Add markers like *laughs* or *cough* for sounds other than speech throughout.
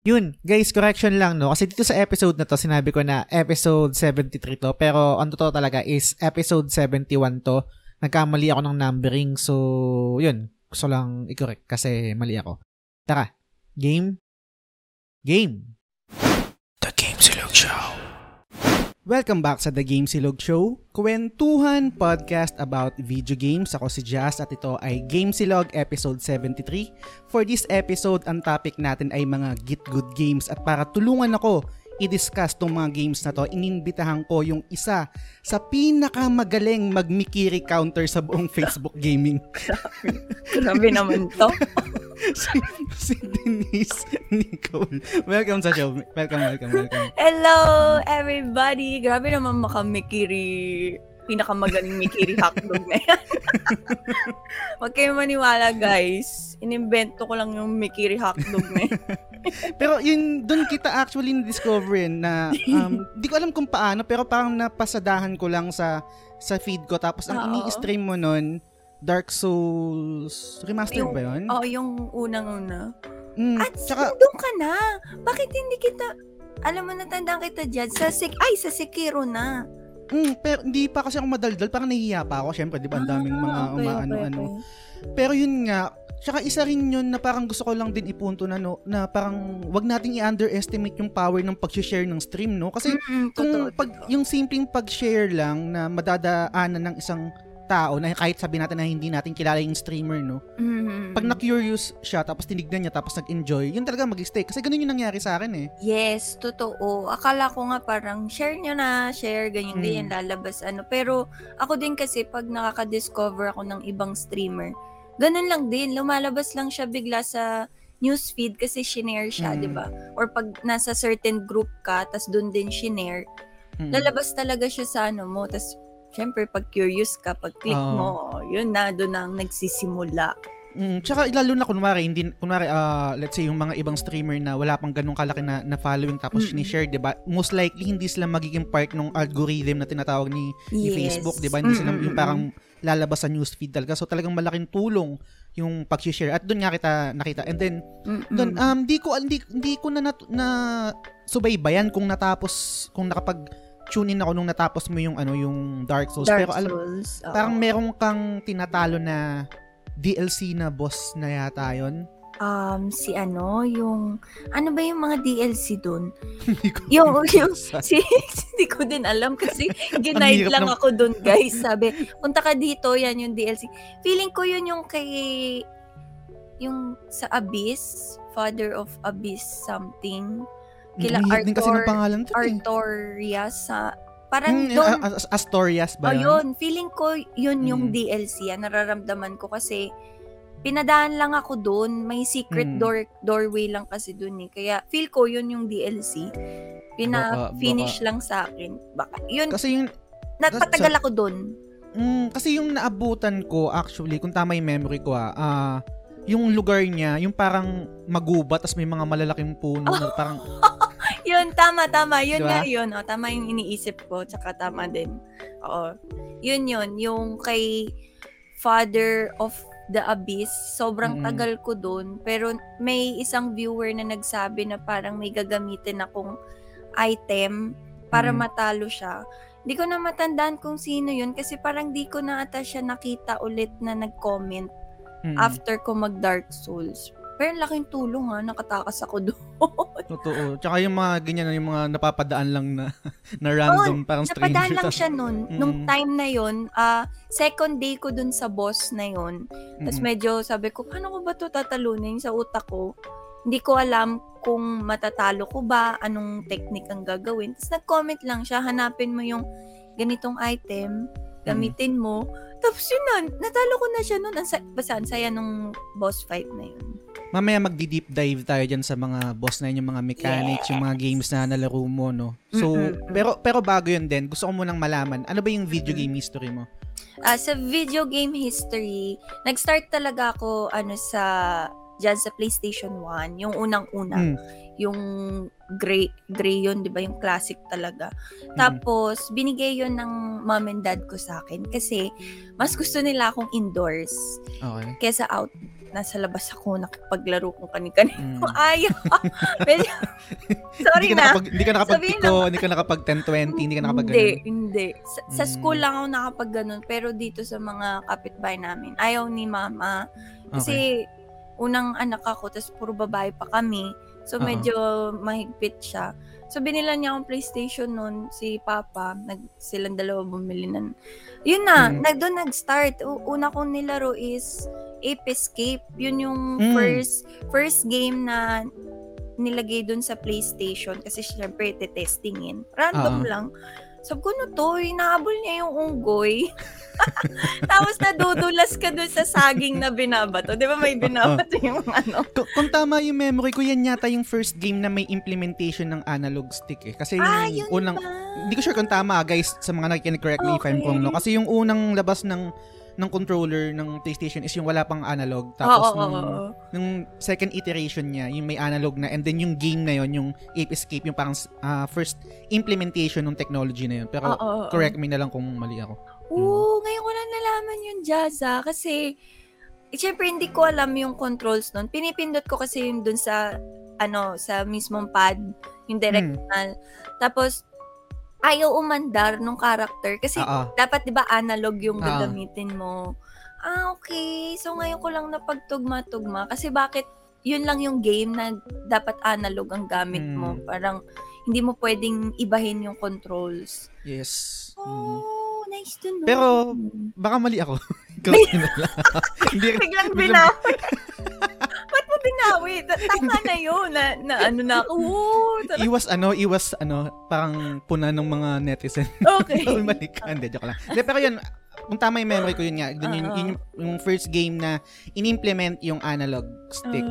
Yun, guys, correction lang, no? Kasi dito sa episode na to, sinabi ko na episode 73 to, pero ang totoo talaga is episode 71 to. Nagkamali ako ng numbering, so, yun. Gusto lang i-correct kasi mali ako. Tara, game? Game! The Game Silog Show. Welcome back sa The Game Silog Show, kwentuhan podcast about video games. Ako si Jazz at ito ay Game Silog episode 73. For this episode, ang topic natin ay mga Git Good Games at para tulungan ako i-discuss tong mga games na to, ininbitahan ko yung isa sa pinakamagaling magmikiri counter sa buong *laughs* Facebook gaming. *laughs* Grabe naman to. *laughs* si, si Denise Nicole. Welcome sa show. Welcome, welcome, welcome. Hello, everybody. Grabe naman makamikiri pinakamagaling Mikiri hotdog na yan. *laughs* Huwag kayong maniwala, guys. Inimbento ko lang yung Mikiri hotdog na yan. *laughs* pero yun, doon kita actually na-discover yun na, um, *laughs* di ko alam kung paano, pero parang napasadahan ko lang sa sa feed ko. Tapos ang ini-stream mo nun, Dark Souls Remastered yung, ba yun? Oo, oh, yung unang-una. Mm, At tsaka, doon ka na. Bakit hindi kita, alam mo, natandaan kita dyan, sa, Sek ay, sa Sekiro na. Mm, pero hindi pa kasi ako madaldal, parang nahihiya pa ako. Syempre, 'di ba, ang daming Ah, mga okay, umaano-ano. okay, Pero yun nga, tsaka isa rin yun na parang gusto ko lang din ipunto na no, na parang wag nating i-underestimate yung power ng pag-share ng stream, no? Kasi Mm-mm, kung totoo, pag yung simpleng pag-share lang na madadaanan ng isang tao na kahit sabi natin na hindi natin kilala yung streamer, no? Mhm. Pag na-curious siya, tapos tinignan niya, tapos nag-enjoy, yun talaga mag-stay. Kasi ganun yung nangyari sa akin, eh. Yes, totoo. Akala ko nga parang share nyo na, share, ganyan, Mm. ganyan, lalabas, ano. Pero ako din kasi pag nakaka-discover ako ng ibang streamer, ganun lang din. Lumalabas lang siya bigla sa newsfeed kasi shinare siya, Mm. di ba? Or pag nasa certain group ka, tas doon din shinare, Mm. lalabas talaga siya sa ano mo, tas syempre pag curious ka, pag click Oo. mo, yun na, doon na ang nagsisimula. Mm, tsaka lalo na kunwari, hindi, kunwari, ah, let's say yung mga ibang streamer na wala pang ganun kalaki na, na following tapos Mm-mm. ni-share, di ba? Most likely, hindi sila magiging part ng algorithm na tinatawag ni, ni Yes. Facebook, di ba? Hindi sila yung parang lalabas sa newsfeed talaga. So talagang malaking tulong yung pag-share. At doon nga kita nakita. And then, Mm-mm. doon, um, di ko, hindi, hindi ko na, nat- na subaybayan kung natapos, kung nakapag tune in ako nung natapos mo yung ano yung Dark Souls Dark pero alam Souls. parang meron kang tinatalo na DLC na boss na yata yun. um, si ano, yung, ano ba yung mga DLC doon? *laughs* Yung, yung, si, *laughs* hindi ko din alam kasi *laughs* ginaid lang ng- ako doon guys. Sabi, punta ka dito, yan yung DLC. Feeling ko yun yung kay, yung sa Abyss, Father of Abyss something. Kila din kasi ng Arthur- pangalan to eh. Artoria sa, parang Hmm, doon, Astorias ba Oh, yun? yun. Feeling ko yun yung Mm. DLC. Yan, nararamdaman ko kasi pinadaan lang ako doon. May secret Mm. door doorway lang kasi doon eh. Kaya feel ko yun yung DLC. Pina-finish Baka- lang sa akin. Baka, yun, Kasi yung nagpatagal ako doon. mm, kasi yung naabutan ko actually, kung tama yung memory ko ah, ah, yung lugar niya, yung parang magubat tas may mga malalaking puno na *laughs* parang Yun, tama, tama. Yun Diba? nga yun. Oh, tama yung iniisip ko. Tsaka tama din. Oo. Yun yun. Yung kay Father of the Abyss, sobrang Mm-mm. tagal ko doon. Pero may isang viewer na nagsabi na parang may gagamitin akong item para Mm. matalo siya. Hindi ko na matandaan kung sino yun kasi parang di ko na ata siya nakita ulit na nag-comment mm, after ko mag-Dark Souls. Pero laking tulong ha, nakatakas ako doon. *laughs* totoo. Tsaka yung mga ganyan yung mga napapadaan lang na *laughs* na random parang stranger. Napadaan lang siya nun. *laughs* Nung Mm. time na yun, ah second day ko dun sa boss na yun. Tapos Mm-mm. medyo sabi ko, paano ko ba to tatalunin sa utak ko? Hindi ko alam kung matatalo ko ba, anong technique ang gagawin. Tapos nag-comment lang siya, hanapin mo yung ganitong item, gamitin mo. Tapos yun na, natalo ko na siya sa- basta ang saya nung boss fight na yun. Mamaya magdi-deep dive tayo dyan sa mga boss na yun, yung mga mechanics, yung mga games na nalaro mo, no? So, Mm-mm. pero pero bago yun din, gusto ko munang malaman, ano ba yung video game history mo? Ah, sa video game history, nag-start talaga ako ano sa dyan sa PlayStation 1, yung unang-una. Mm. Yung gray, gray yun, di ba? Yung classic talaga. Mm. Tapos, binigay yun ng mom and dad ko sa akin kasi mas gusto nila akong indoors Okay. kesa out nasa labas ako, nakipaglaro kung kani-kanino. Mm. *laughs* Ayaw. *laughs* Medyo, sorry hindi na. nakapag, hindi ka nakapag Sabihin piko, hindi ka nakapag 10-20, hindi ka nakapag Hindi, hindi. Sa, sa Mm. school lang ako nakapag ganun, pero dito sa mga kapitbahay namin, ayaw ni mama. Kasi unang anak ako, tapos puro babae pa kami. So Oo. medyo mahigpit siya. So binila niya akong PlayStation noon, si Papa, nag silang dalawa bumili ng Yun na, Mm. nag doon nag-start. U- Una kong nilaro is Ape Escape. Yun yung Mm. first first game na nilagay doon sa PlayStation kasi syempre testingin. Random Oo. lang. Sabi ko, no to, inaabol niya yung unggoy. *laughs* Tapos nadudulas ka doon sa saging na binabato. Di ba may binabato *laughs* yung ano? Kung, kung tama yung memory ko, yan yata yung first game na may implementation ng analog stick eh. Kasi yung Ah, yun unang, ba? hindi ko sure kung tama guys sa mga nakikinig correct me if I'm Okay. wrong no kasi yung unang labas ng ng controller ng PlayStation is yung wala pang analog tapos oo, nung, oo. nung second iteration niya yung may analog na and then yung game na yon yung Ape Escape yung parang ah, first implementation ng technology na yun pero Oo, oo, oo. correct me na lang kung mali ako Oo, ngayon ko lang nalaman yung Jazza kasi eh, syempre hindi ko alam yung controls nun. Pinipindot ko kasi yung dun sa ano, sa mismong pad, yung directional. Tapos ayaw umandar nung character kasi Oo. dapat 'di ba analog yung Oo. gagamitin mo. Ah, okay. So ngayon ko lang napagtugma-tugma kasi bakit yun lang yung game na dapat analog ang gamit mo. Mm. Parang hindi mo pwedeng ibahin yung controls. yes Mm. Oh, nice to know. Pero, baka mali ako *laughs* me na lang. *laughs* hindi Biglang binawi. *laughs* Ba't mo binawi? Ta- Tama na yun. Na, na ano na ako. Oo, tara- iwas ano iwas ano parang puna ng mga netizen Okay. Mali ka. Hindi, joke lang. Hindi, pero yun, kung tama yung memory ko yun nga, dun yun, yun yung, yung first game na in-implement yung analog stick.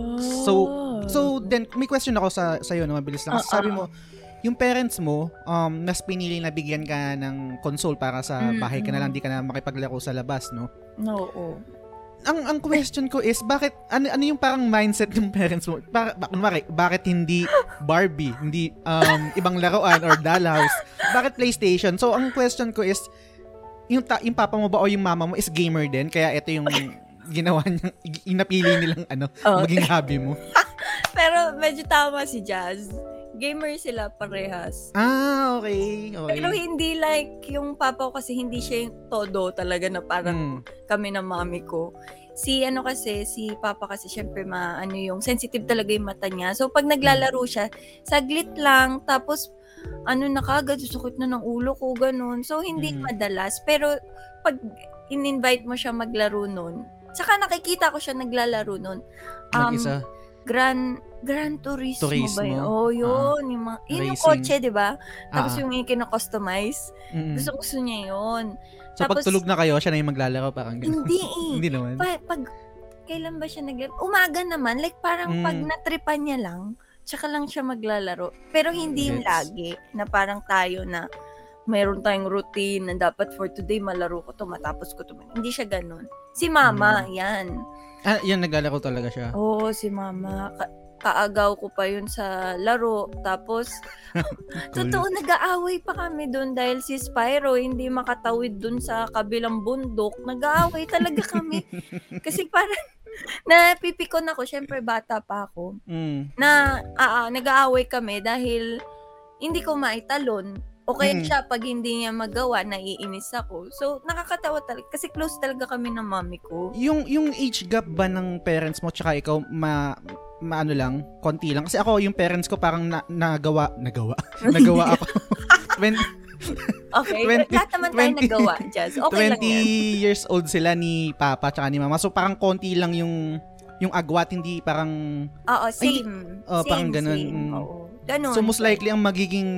So, Oh. so then, may question ako sa sa'yo, no, mabilis lang. Kasi Oo. sabi mo, yung parents mo, um, mas pinili na bigyan ka ng console para sa bahay ka na lang, di ka na makipaglaro sa labas, no? Oo. Ang ang question ko is, bakit, ano, ano yung parang mindset ng parents mo? Para, kunwari, bakit hindi Barbie, hindi um, ibang laruan or dollhouse? Bakit PlayStation? So, ang question ko is, yung, ta- yung papa mo ba o yung mama mo is gamer din? Kaya ito yung ginawa niyang, yung napili nilang ano, Oh. maging hobby mo. *laughs* Pero medyo tama si Jazz. Gamer sila parehas. Ah, okay. okay. Pero hindi like yung papa ko kasi hindi siya yung todo talaga na parang Hmm. kami ng mami ko. Si ano kasi, si Papa kasi syempre ma, ano yung sensitive talaga yung mata niya. So pag naglalaro siya, saglit lang, tapos ano na kagad, susukot na ng ulo ko, ganun. So hindi Mm. madalas. Pero pag in-invite mo siya maglaro nun, saka nakikita ko siya naglalaro nun. Um, Mag-isa. Gran Gran Turismo, Turismo. ba yun? Oh, yun. yung, mga, yun yung Racing. kotse, di ba? Tapos Ah, yung ikino-customize. mm. Gusto gusto niya yun. So, pag tapos- tulog na kayo, siya na yung maglalaro, parang gano'n. Hindi *laughs* eh. Hindi naman. pa, pag kailan ba siya nag Umaga naman, like parang Mm. pag natripan niya lang, tsaka lang siya maglalaro. Pero hindi yung lagi na parang tayo na mayroon tayong routine na dapat for today malaro ko to, matapos ko to. Hindi siya ganun. Si mama, Mm. yan. Ah, yan, naglalaro talaga siya. Oo, si mama. Ka- kaagaw ko pa yun sa laro. Tapos, *laughs* Cool. totoo, nag-aaway pa kami doon dahil si Spyro hindi makatawid doon sa kabilang bundok. Nag-aaway talaga kami. *laughs* Kasi parang, napipikon ako, syempre bata pa ako, Mm. na ah, nag-aaway kami dahil hindi ko maitalon. O kaya Mm. siya, pag hindi niya magawa, naiinis ako. So, nakakatawa talaga. Kasi close talaga kami ng mami ko. Yung yung age gap ba ng parents mo tsaka ikaw ma maano lang, konti lang. Kasi ako, yung parents ko parang na, nagawa, nagawa, *laughs* nagawa ako. *laughs* When, Okay, 20 lahat naman tayo 20 nagawa, Jazz. Okay lang 20 yan. years old sila ni papa tsaka ni mama. So parang konti lang yung yung agwat, hindi parang... Oo, same. oh, same, parang ganun, same. mm. Oo. Ganun. So most likely ang magiging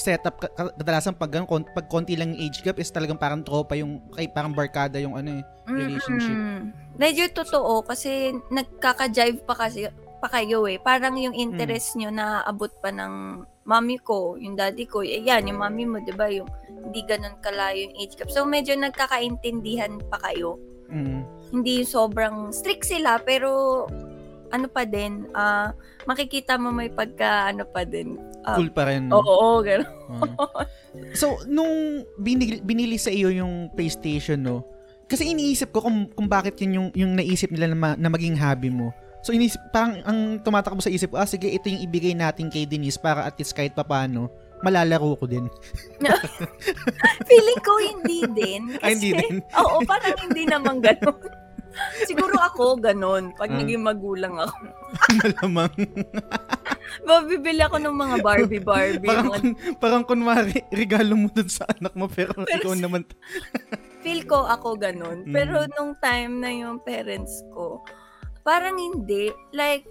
setup ka- ka- kadalasan pag ganun, pag konti lang age gap is talagang parang tropa yung kay parang barkada yung ano eh. relationship. Mm-mm. Medyo totoo kasi nagkaka-jive pa kasi pa kayo eh. Parang yung Mm. interest nyo na abot pa ng mami ko, yung daddy ko. Eh, yan, yung mami mo, di ba? Yung hindi ganun kalayo yung age gap. So, medyo nagkakaintindihan pa kayo. Mm. Hindi sobrang strict sila, pero ano pa din, ah makikita mo may pagka, ano pa din. Ah, Cool pa rin. Oo, oo, ganun. Mm. so, nung binili, binili sa iyo yung PlayStation, no, kasi iniisip ko kung, kung bakit yun yung, yung naisip nila na, ma- na maging hobby mo. So inisip, parang ang tumatakbo sa isip ko, ah sige, ito yung ibigay natin kay Denise para at least kahit papano, malalaro ko din. *laughs* Feeling ko hindi din. Kasi, Ay, hindi din. *laughs* Oo, parang hindi naman ganun. *laughs* *laughs* Siguro ako ganun. Pag Ah. naging magulang ako. *laughs* Malamang. *laughs* Mabibili ako ng mga Barbie-Barbie. parang, mga kun, parang kunwari, regalo mo dun sa anak mo, pero, Pero ikaw naman. feel ko ako ganun. Mm. Pero nung time na yung parents ko, parang hindi. Like,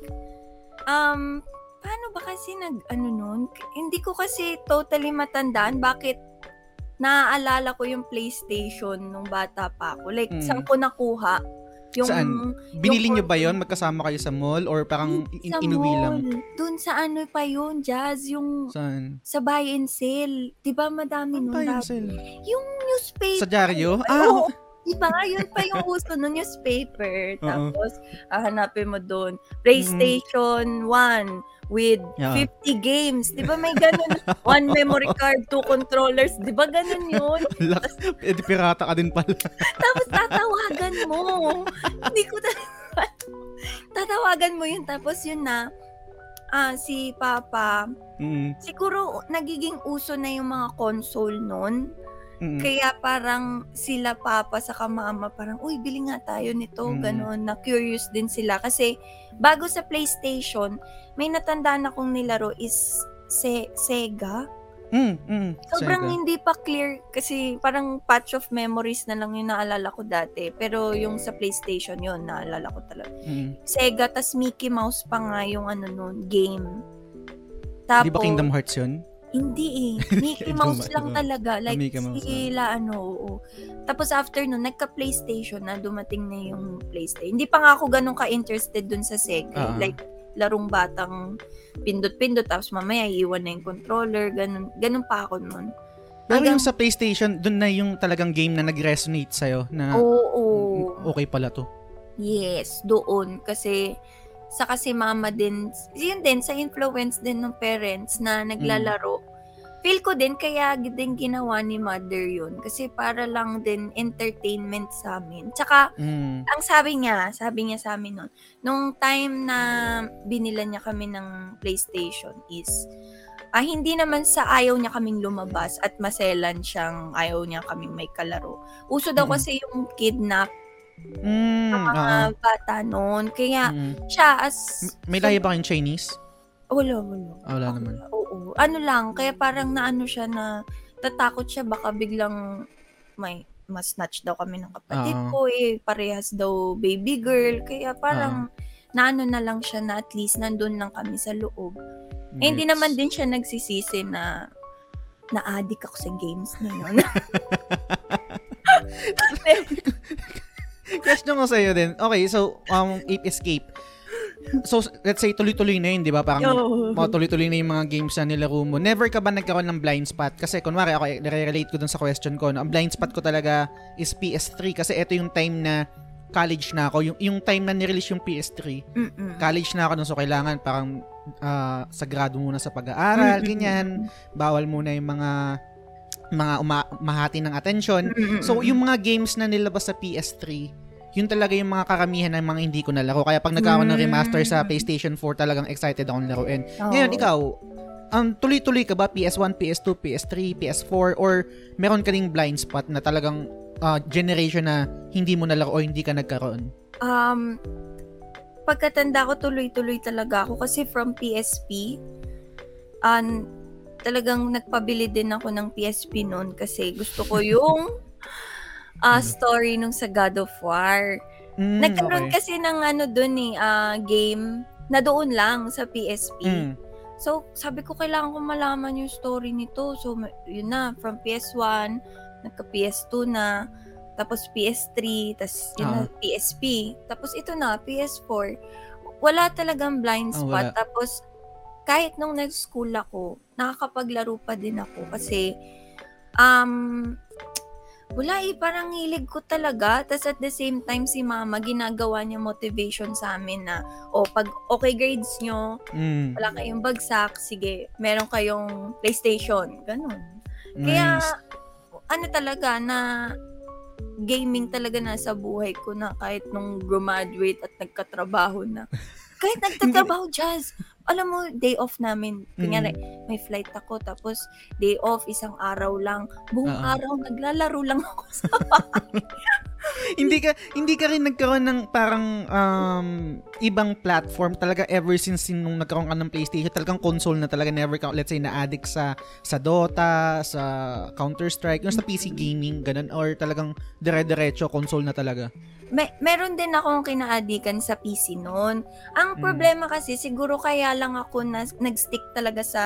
um, paano ba kasi nag, ano nun? Hindi ko kasi totally matandaan bakit naaalala ko yung PlayStation nung bata pa ako. Like, Mm. saan ko nakuha? Yung, Saan? Binili yung nyo ba yon. Magkasama kayo sa mall? Or parang in- inuwi lang? Dun sa ano pa yun, Jazz, yung Saan? sa buy and sell. Di ba madami Ano nun? tayo, dati? Sel? Yung newspaper. Sa dyaryo? Ay, Ah, oo. Di ba yun pa yung uso ng newspaper. *laughs* Oo. Tapos, ah, hanapin mo doon. PlayStation 1 with Yeah. 50 games. Di ba may ganun? *laughs* One memory card, two controllers. Di ba ganun yun? *laughs* Eh, di pirata ka din pala. *laughs* Tapos tatawagan mo. Hindi ko ta- tatawagan mo yun. Tapos yun na, ah, si Papa, Mm, siguro nagiging uso na yung mga console nun. Mm. Kaya parang sila papa sa mama parang, uy, bili nga tayo nito, Mm. ganun, na curious din sila. Kasi bago sa PlayStation, may natandaan akong nilaro is se- Sega. Mm, mm. Sobrang Sega. hindi pa clear kasi parang patch of memories na lang yung naalala ko dati. Pero yung sa PlayStation yun, naalala ko talaga. Mm. Sega, tas Mickey Mouse pa nga yung ano nun, game. Tapos, Di ba Kingdom Hearts yun? Hindi eh. *laughs* Mickey Mouse lang oo. talaga. Like, Mickey Mouse, sila, ano, oo. Tapos after nun, nagka-PlayStation na, dumating na yung PlayStation. Hindi pa nga ako ganun ka-interested dun sa Sega. Ah. Like, larong batang pindot-pindot, tapos mamaya iwan na yung controller, ganun. Ganun pa ako nun. Pero Hanggang- yung sa PlayStation, dun na yung talagang game na nag-resonate sa'yo na Oo. okay pala to. Yes, doon. Kasi, sa kasi mama din, yun din, sa influence din ng parents na naglalaro. Feel ko din, kaya din ginawa ni mother yun. Kasi para lang din entertainment sa amin. Tsaka, Mm. ang sabi niya, sabi niya sa amin nun, nung time na binilan niya kami ng PlayStation is, ah, hindi naman sa ayaw niya kaming lumabas at maselan siyang ayaw niya kaming may kalaro. Uso daw Mm-mm. kasi yung kidnap Mm, ng mga oo. bata noon. Kaya Mm. siya as... May lahi ba kayong Chinese? Wala, wala. Ah, wala naman. Oo. Ano lang, kaya parang naano siya na tatakot siya baka biglang may mas snatch daw kami ng kapatid Oo. ko eh. Parehas daw baby girl. Kaya parang naano na lang siya na at least nandun lang kami sa loob. Eh, hindi naman din siya nagsisisi na na-addict ako sa games na yun. *laughs* *laughs* Question ko sa'yo din. Okay, so, um, Ape Escape. So, let's say, tuloy-tuloy na yun, di ba? Parang, Oo. mga tuloy-tuloy na yung mga games na nilaro mo. Never ka ba nagkaroon ng blind spot? Kasi, kunwari, ako, nare-relate ko dun sa question ko. No? Ang blind spot ko talaga is PS3 kasi ito yung time na college na ako. Yung, yung time na nirelease yung PS3, Mm-mm. college na ako nun. So, kailangan parang ah, sagrado muna sa pag-aaral, *laughs* ganyan. Bawal muna yung mga mga uma- mahati ng attention. So, yung mga games na nilabas sa PS3, yun talaga yung mga karamihan ng mga hindi ko nalaro. Kaya pag nagkaroon ng remaster sa Mm. PlayStation 4, talagang excited akong laruin. Ngayon, ikaw, um, tuloy-tuloy ka ba? PS1, PS2, PS3, PS4? Or meron ka ding blind spot na talagang ah, generation na hindi mo nalaro o hindi ka nagkaroon? Um, pagkatanda ko, tuloy-tuloy talaga ako kasi from PSP, an talagang nagpabili din ako ng PSP noon kasi gusto ko yung *laughs* ah, story nung sa God of War. Mm, Nagkaroon okay. kasi ng ano doon eh, ah, game na doon lang sa PSP. Mm. So, sabi ko, kailangan ko malaman yung story nito. So, yun na, from PS1, nagka-PS2 na, tapos PS3, tapos yun na, Ah. PSP. Tapos ito na, PS4. Wala talagang blind Ah, spot. wala. Tapos, kahit nung nag-school ako, nakakapaglaro pa din ako kasi, um, wala eh, parang hilig ko talaga. Tapos at the same time, si mama, ginagawa niya motivation sa amin na, o pag okay grades nyo, Mm. wala kayong bagsak, sige, meron kayong PlayStation, ganun. Kaya, Nice. ano talaga, na gaming talaga nasa buhay ko na kahit nung graduate at nagkatrabaho na. Kahit *laughs* nagtatrabaho, Jazz, alam mo, day off namin. Kunyari, may flight ako, tapos day off, isang araw lang. Buong Oo. araw, naglalaro lang ako sa *laughs* hindi ka hindi ka rin nagkaroon ng parang um, ibang platform talaga ever since nung nagkaroon ka ng PlayStation talagang console na talaga never ka let's say na addict sa sa Dota sa Counter Strike yung sa PC gaming ganun or talagang dire-diretso console na talaga May, meron din akong kinaadikan sa PC noon. Ang Mm. problema kasi, siguro kaya lang ako na, nag-stick talaga sa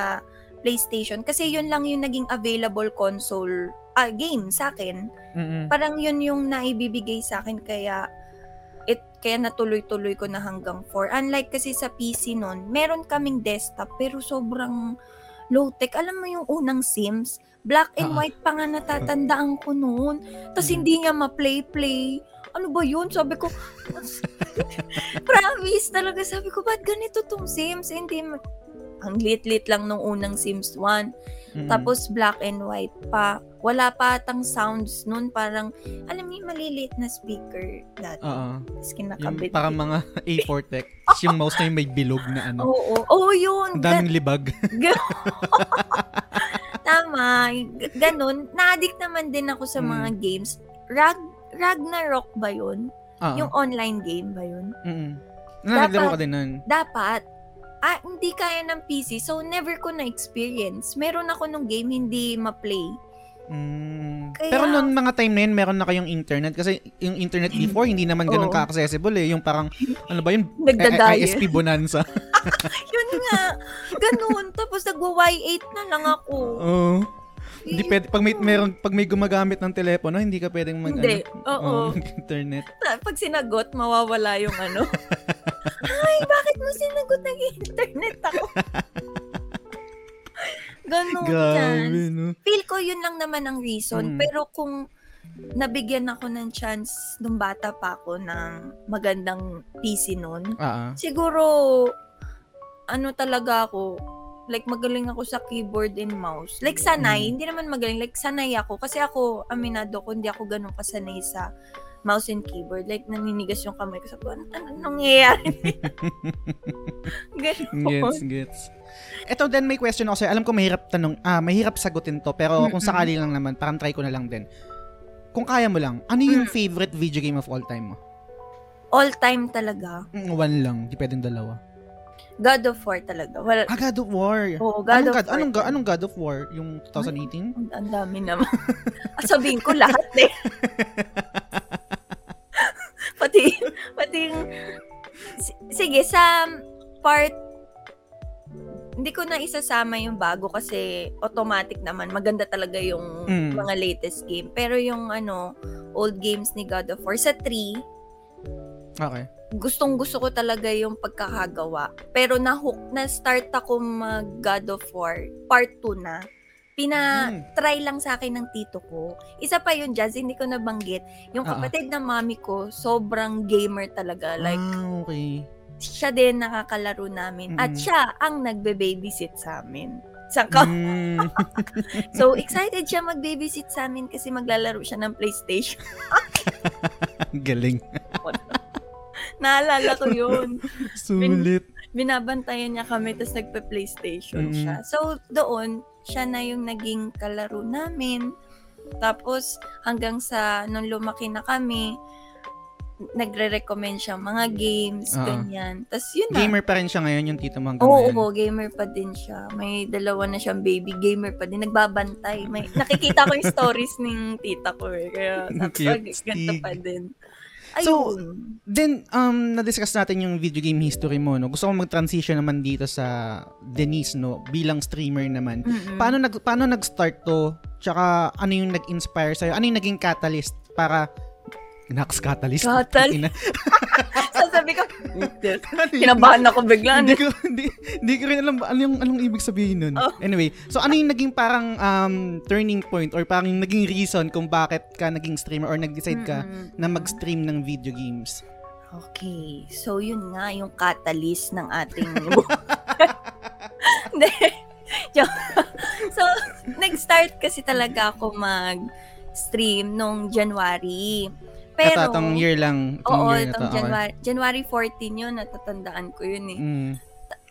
PlayStation kasi yun lang yung naging available console ah, game sa akin. mm Parang yun yung naibibigay sa akin kaya it kaya natuloy-tuloy ko na hanggang 4. Unlike kasi sa PC noon, meron kaming desktop pero sobrang low-tech. Alam mo yung unang Sims? Black and Ah. white pa nga natatandaan ko noon. Tapos hindi nga ma-play-play. Ano ba yun? Sabi ko, *laughs* promise talaga. Sabi ko, ba't ganito tong Sims? Hindi, ang lit-lit lang nung unang Sims 1. Mm-mm. Tapos black and white pa. Wala pa atang sounds nun. Parang, alam yung maliliit na speaker dati. Oo. Tapos yung kinakabit. parang mga *laughs* A4 tech yung mouse na yung may bilog na ano Oo, oo, yun. ang daming libag Ga- *laughs* Tama. Ganun. Na-addict naman din ako sa Mm. mga games. Rag Ragnarok ba yun? Oo. Yung online game ba yun? Mm-mm. Nanaglaro ka din nun Dapat. Ah, hindi kaya ng PC. So, never ko na-experience. Meron ako nung game, hindi ma-play. Mm. Kaya- Pero noon mga time na yun, meron na kayong internet. Kasi yung internet before, hindi naman ganun Oo. ka-accessible eh. Yung parang, ano ba yun? *laughs* Nagdadaya. I- ISP Bonanza. *laughs* Yun nga. Ganun. Tapos nagwa-Y8 na lang ako. Oo. Hindi pwede, pag may, meron, pag may gumagamit ng telepono, hindi ka pwedeng mag, Hindi. ano, Oo. oo, internet. Pag sinagot, mawawala yung ano. *laughs* Ay, bakit mo sinagot ng internet ako? *laughs* Ganun Grabe, chance. no? Feel ko yun lang naman ang reason. Mm. Pero kung nabigyan ako ng chance nung bata pa ako ng magandang PC noon, Ah, ah. siguro ano talaga ako, like magaling ako sa keyboard and mouse. Like sanay, Mm. hindi naman magaling, like sanay ako. Kasi ako, aminado ko, hindi ako ganun kasanay sa mouse and keyboard. Like naninigas yung kamay ko. Sabi ko, ano, ano nangyayari? *laughs* ganun. Gets, gets. Ito then may question ako sa'yo. Alam ko mahirap tanong, ah, mahirap sagutin to. Pero kung Mm-mm. sakali lang naman, parang try ko na lang din. Kung kaya mo lang, ano yung Mm. favorite video game of all time mo? All time talaga. Mm, One lang, di pwedeng dalawa. God of War talaga. Wala, Ah, God of War. Oo, God anong, of God, War. anong, ga- anong God of War? Yung 2018? Ang- dami naman. *laughs* Ah, Sabihin ko lahat eh. *laughs* pati, pati yung, si- sige, sa part, hindi ko na isasama yung bago kasi automatic naman. Maganda talaga yung Mm. mga latest game. Pero yung ano, old games ni God of War, sa 3, Okay. Gustong gusto ko talaga yung pagkakagawa. Pero na-hook, na-start ako mag God of War, part 2 na. Pina-try lang sa akin ng tito ko. Isa pa yun, Jazz, hindi ko nabanggit. Yung Ah, ah. kapatid ng mami ko, sobrang gamer talaga. Like, ah, okay. siya din nakakalaro namin. At Mm. siya ang nagbe-babysit sa amin. Sa ka- Mm. *laughs* So, excited siya mag-babysit sa amin kasi maglalaro siya ng PlayStation. *laughs* Galing. Naalala ko yun. *laughs* Sulit. binabantayan niya kami tapos nagpe-PlayStation Mm-mm. siya. So, doon, siya na yung naging kalaro namin. Tapos, hanggang sa nung lumaki na kami, nagre-recommend siya mga games, Oo. ganyan. Tapos, yun na. Gamer pa rin siya ngayon, yung tito mo hanggang Oo, ngayon. oo, gamer pa din siya. May dalawa na siyang baby, gamer pa din. Nagbabantay. May, nakikita ko yung stories *laughs* ng tita ko eh. Kaya, sabi, ganito pa din. So, Ayun. Then, um, na-discuss natin yung video game history mo, no? Gusto ko mag-transition naman dito sa Denise, no? Bilang streamer naman. Mm-mm. Paano nag paano nag-start to? Tsaka ano yung nag-inspire sa'yo? Ano yung naging catalyst para Nax catalyst. Catalyst. *laughs* Sasabi ko, *laughs* Ano kinabahan ako bigla. Hindi ko hindi, hindi ko rin alam ano yung anong ibig sabihin nun. Oh. Anyway, so ano yung naging parang um, turning point or parang naging reason kung bakit ka naging streamer or nag-decide ka Mm-mm. na mag-stream ng video games? Okay. So, yun nga yung catalyst ng ating... *laughs* *laughs* Hindi. So, nag-start kasi talaga ako mag stream nung January. Pero, Ito, itong year lang. Itong oo, year na to. itong okay. January, January 14 yun, natatandaan ko yun eh. Mm.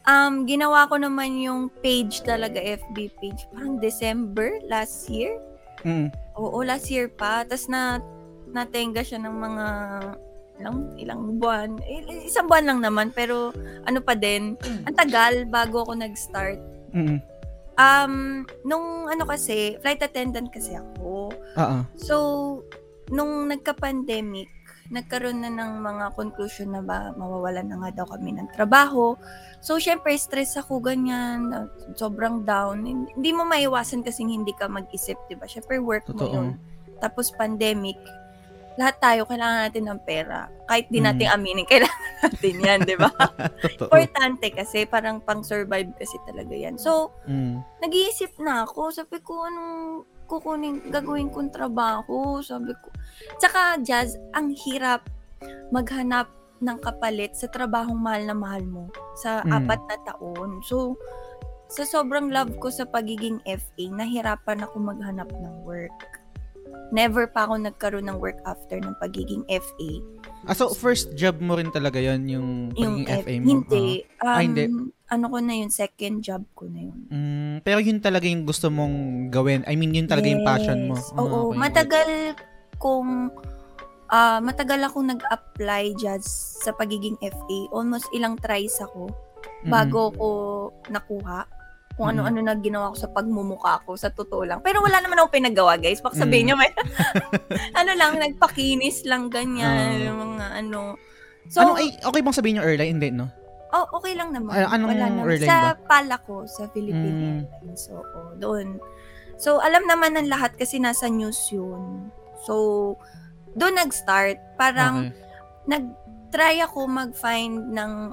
Um, ginawa ko naman yung page talaga, FB page, parang December last year. Mm. Oo, last year pa. Tapos na, natenga siya ng mga ilang, ilang buwan. Isang buwan lang naman, pero ano pa din, ang tagal bago ako nag-start. Mm. Um, nung ano kasi, flight attendant kasi ako. Oo. So, nung nagka-pandemic, nagkaroon na ng mga conclusion na ba mawawalan na nga daw kami ng trabaho. So, syempre, stress ako ganyan, sobrang down. Hindi mo maiwasan kasing hindi ka mag-isip, di ba? Syempre, work mo Totoo. yun. Tapos, pandemic, lahat tayo, kailangan natin ng pera. Kahit di Mm. natin aminin, *laughs* kailangan natin yan, di ba? *laughs* Importante kasi, parang pang-survive kasi talaga yan. So, Mm. nag-iisip na ako. Sabi ko, anong kukunin, gagawin kong trabaho? Sabi ko. Tsaka, Jazz, ang hirap maghanap ng kapalit sa trabahong mahal na mahal mo sa Mm. apat na taon. So, sa sobrang love ko sa pagiging FA, nahirapan ako maghanap ng work. Never pa ako nagkaroon ng work after ng pagiging FA. Ah, so first job mo rin talaga yon yung Yung pagiging F- FA mo? Hindi. Um, Ah, hindi. Ano ko na yun, second job ko na yun. Mm, pero yun talaga yung gusto mong gawin. I mean, yun talaga yung passion mo. Yes. Oo, okay. matagal kong ah matagal akong nag-apply just sa pagiging FA. Almost ilang tries ako Mm-mm. bago ko nakuha kung Mm. ano-ano na ginawa ko sa pagmumuka ko sa totoo lang. Pero wala naman ako pinagawa, guys. Baka sabihin Mm. niyo, may *laughs* *laughs* ano lang, nagpakinis lang ganyan, yung mga ano. So, ano, ay, okay bang sabihin yung airline? Hindi, no? Oh, okay lang naman. Ah, anong Wala naman. airline Sa pala ko, sa Philippine Mm. Airlines. So, oh, doon. So, alam naman ng lahat kasi nasa news yun. So, doon nag-start. Parang, Okay. nag-try ako mag-find ng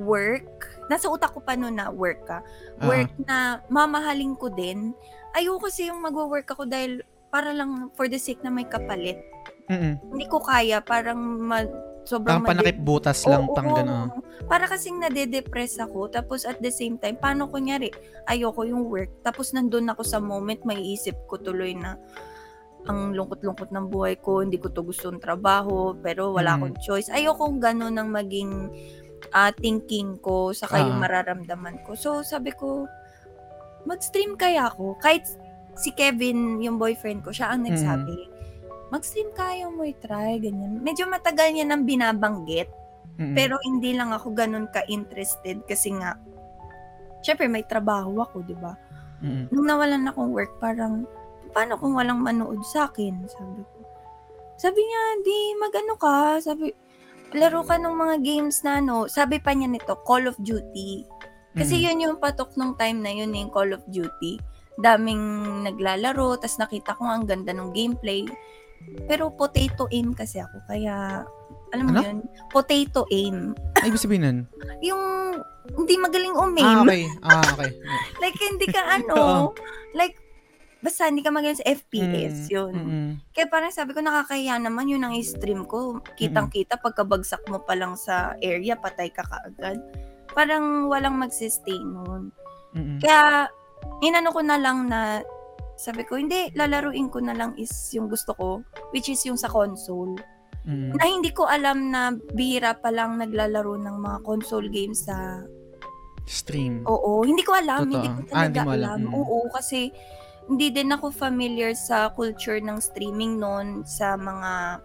work. Nasa utak ko pa noon na work ka. Ah. Work na mamahalin ko din. Ayoko kasi yung mag-work ako dahil para lang for the sake na may kapalit. Mm-mm. Hindi ko kaya. Parang ma- sobrang Parang panakip butas lang, Oo, pang gano'n. Para kasing nade-depress ako. Tapos at the same time, paano kunyari, ayoko yung work. Tapos nandun ako sa moment, may isip ko tuloy na ang lungkot-lungkot ng buhay ko, hindi ko to gusto ng trabaho, pero wala Mm. akong choice. Ayokong gano'n ang maging ah, thinking ko, saka yung Ah. mararamdaman ko. So, sabi ko, mag-stream kaya ako. Kahit si Kevin, yung boyfriend ko, siya ang nagsabi, mag-stream kaya mo i-try, ganyan. Medyo matagal niya nang binabanggit. Mm-mm. Pero hindi lang ako ganun ka-interested kasi nga, syempre may trabaho ako, di ba? Mm-mm. Nung nawalan akong work, parang, paano kung walang manood sa akin? Sabi ko. Sabi niya, di, magano ka. Sabi, laro ka ng mga games na ano. Sabi pa niya nito, Call of Duty. Kasi Mm-mm. yun yung patok nung time na yun, yung Call of Duty. Daming naglalaro, tas nakita ko ang ganda ng gameplay. Pero potato aim kasi ako, kaya, alam mo Ano? yun, potato aim. Ay, ibig sabihin nun? *laughs* Yung hindi magaling Ah, umaim. okay. Ah, okay. *laughs* Like, hindi ka *laughs* ano, like, basta hindi ka magaling sa FPS, Mm, yun. mm-mm. Kaya parang sabi ko, nakakahiya naman yun ang stream ko. Kitang-kita, pagkabagsak mo pa lang sa area, patay ka kaagad. Parang walang mag-sustain nun. Mm-mm. Kaya, inano ko na lang na, sabi ko, hindi, lalaruin ko na lang is yung gusto ko, which is yung sa console. Mm-mm. Na hindi ko alam na bihira pa lang naglalaro ng mga console games sa Stream. Oo, hindi ko alam, Totoo. hindi ko Ah, talaga hindi mo alam. alam. Mm. Oo, kasi hindi din ako familiar sa culture ng streaming noon sa mga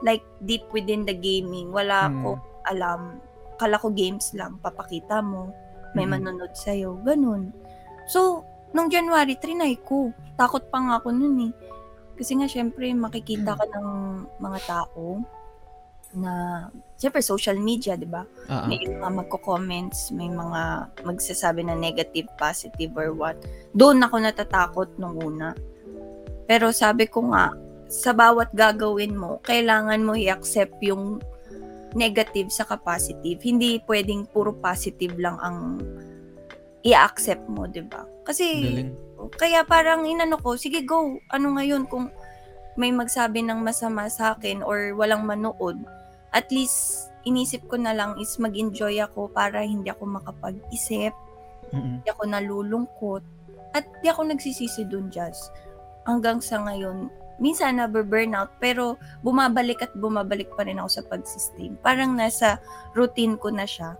like deep within the gaming. Wala Mm. ako alam. Kala ko games lang, papakita mo, may Mm. manonood sa'yo, ganun. So, nung January, trinay ko. Takot pa nga ako nun eh. Kasi nga, syempre, makikita ka ng mga tao na, syempre, social media, di ba? Ah, ah. may mga magko-comments, may mga magsasabi na negative, positive, or what. Doon ako natatakot nung una. Pero sabi ko nga, sa bawat gagawin mo, kailangan mo i-accept yung negative sa positive. Hindi pwedeng puro positive lang ang i-accept mo, di ba? Kasi, Galing. Kaya parang inano ko, sige go, ano ngayon kung may magsabi ng masama sa akin or walang manood, at least inisip ko na lang is mag-enjoy ako para hindi ako makapag-isip, Mm-mm. hindi ako nalulungkot, at di ako nagsisisi dun, Jazz. Hanggang sa ngayon, minsan nabe-burnout, pero bumabalik at bumabalik pa rin ako sa pag-stream. Parang nasa routine ko na siya.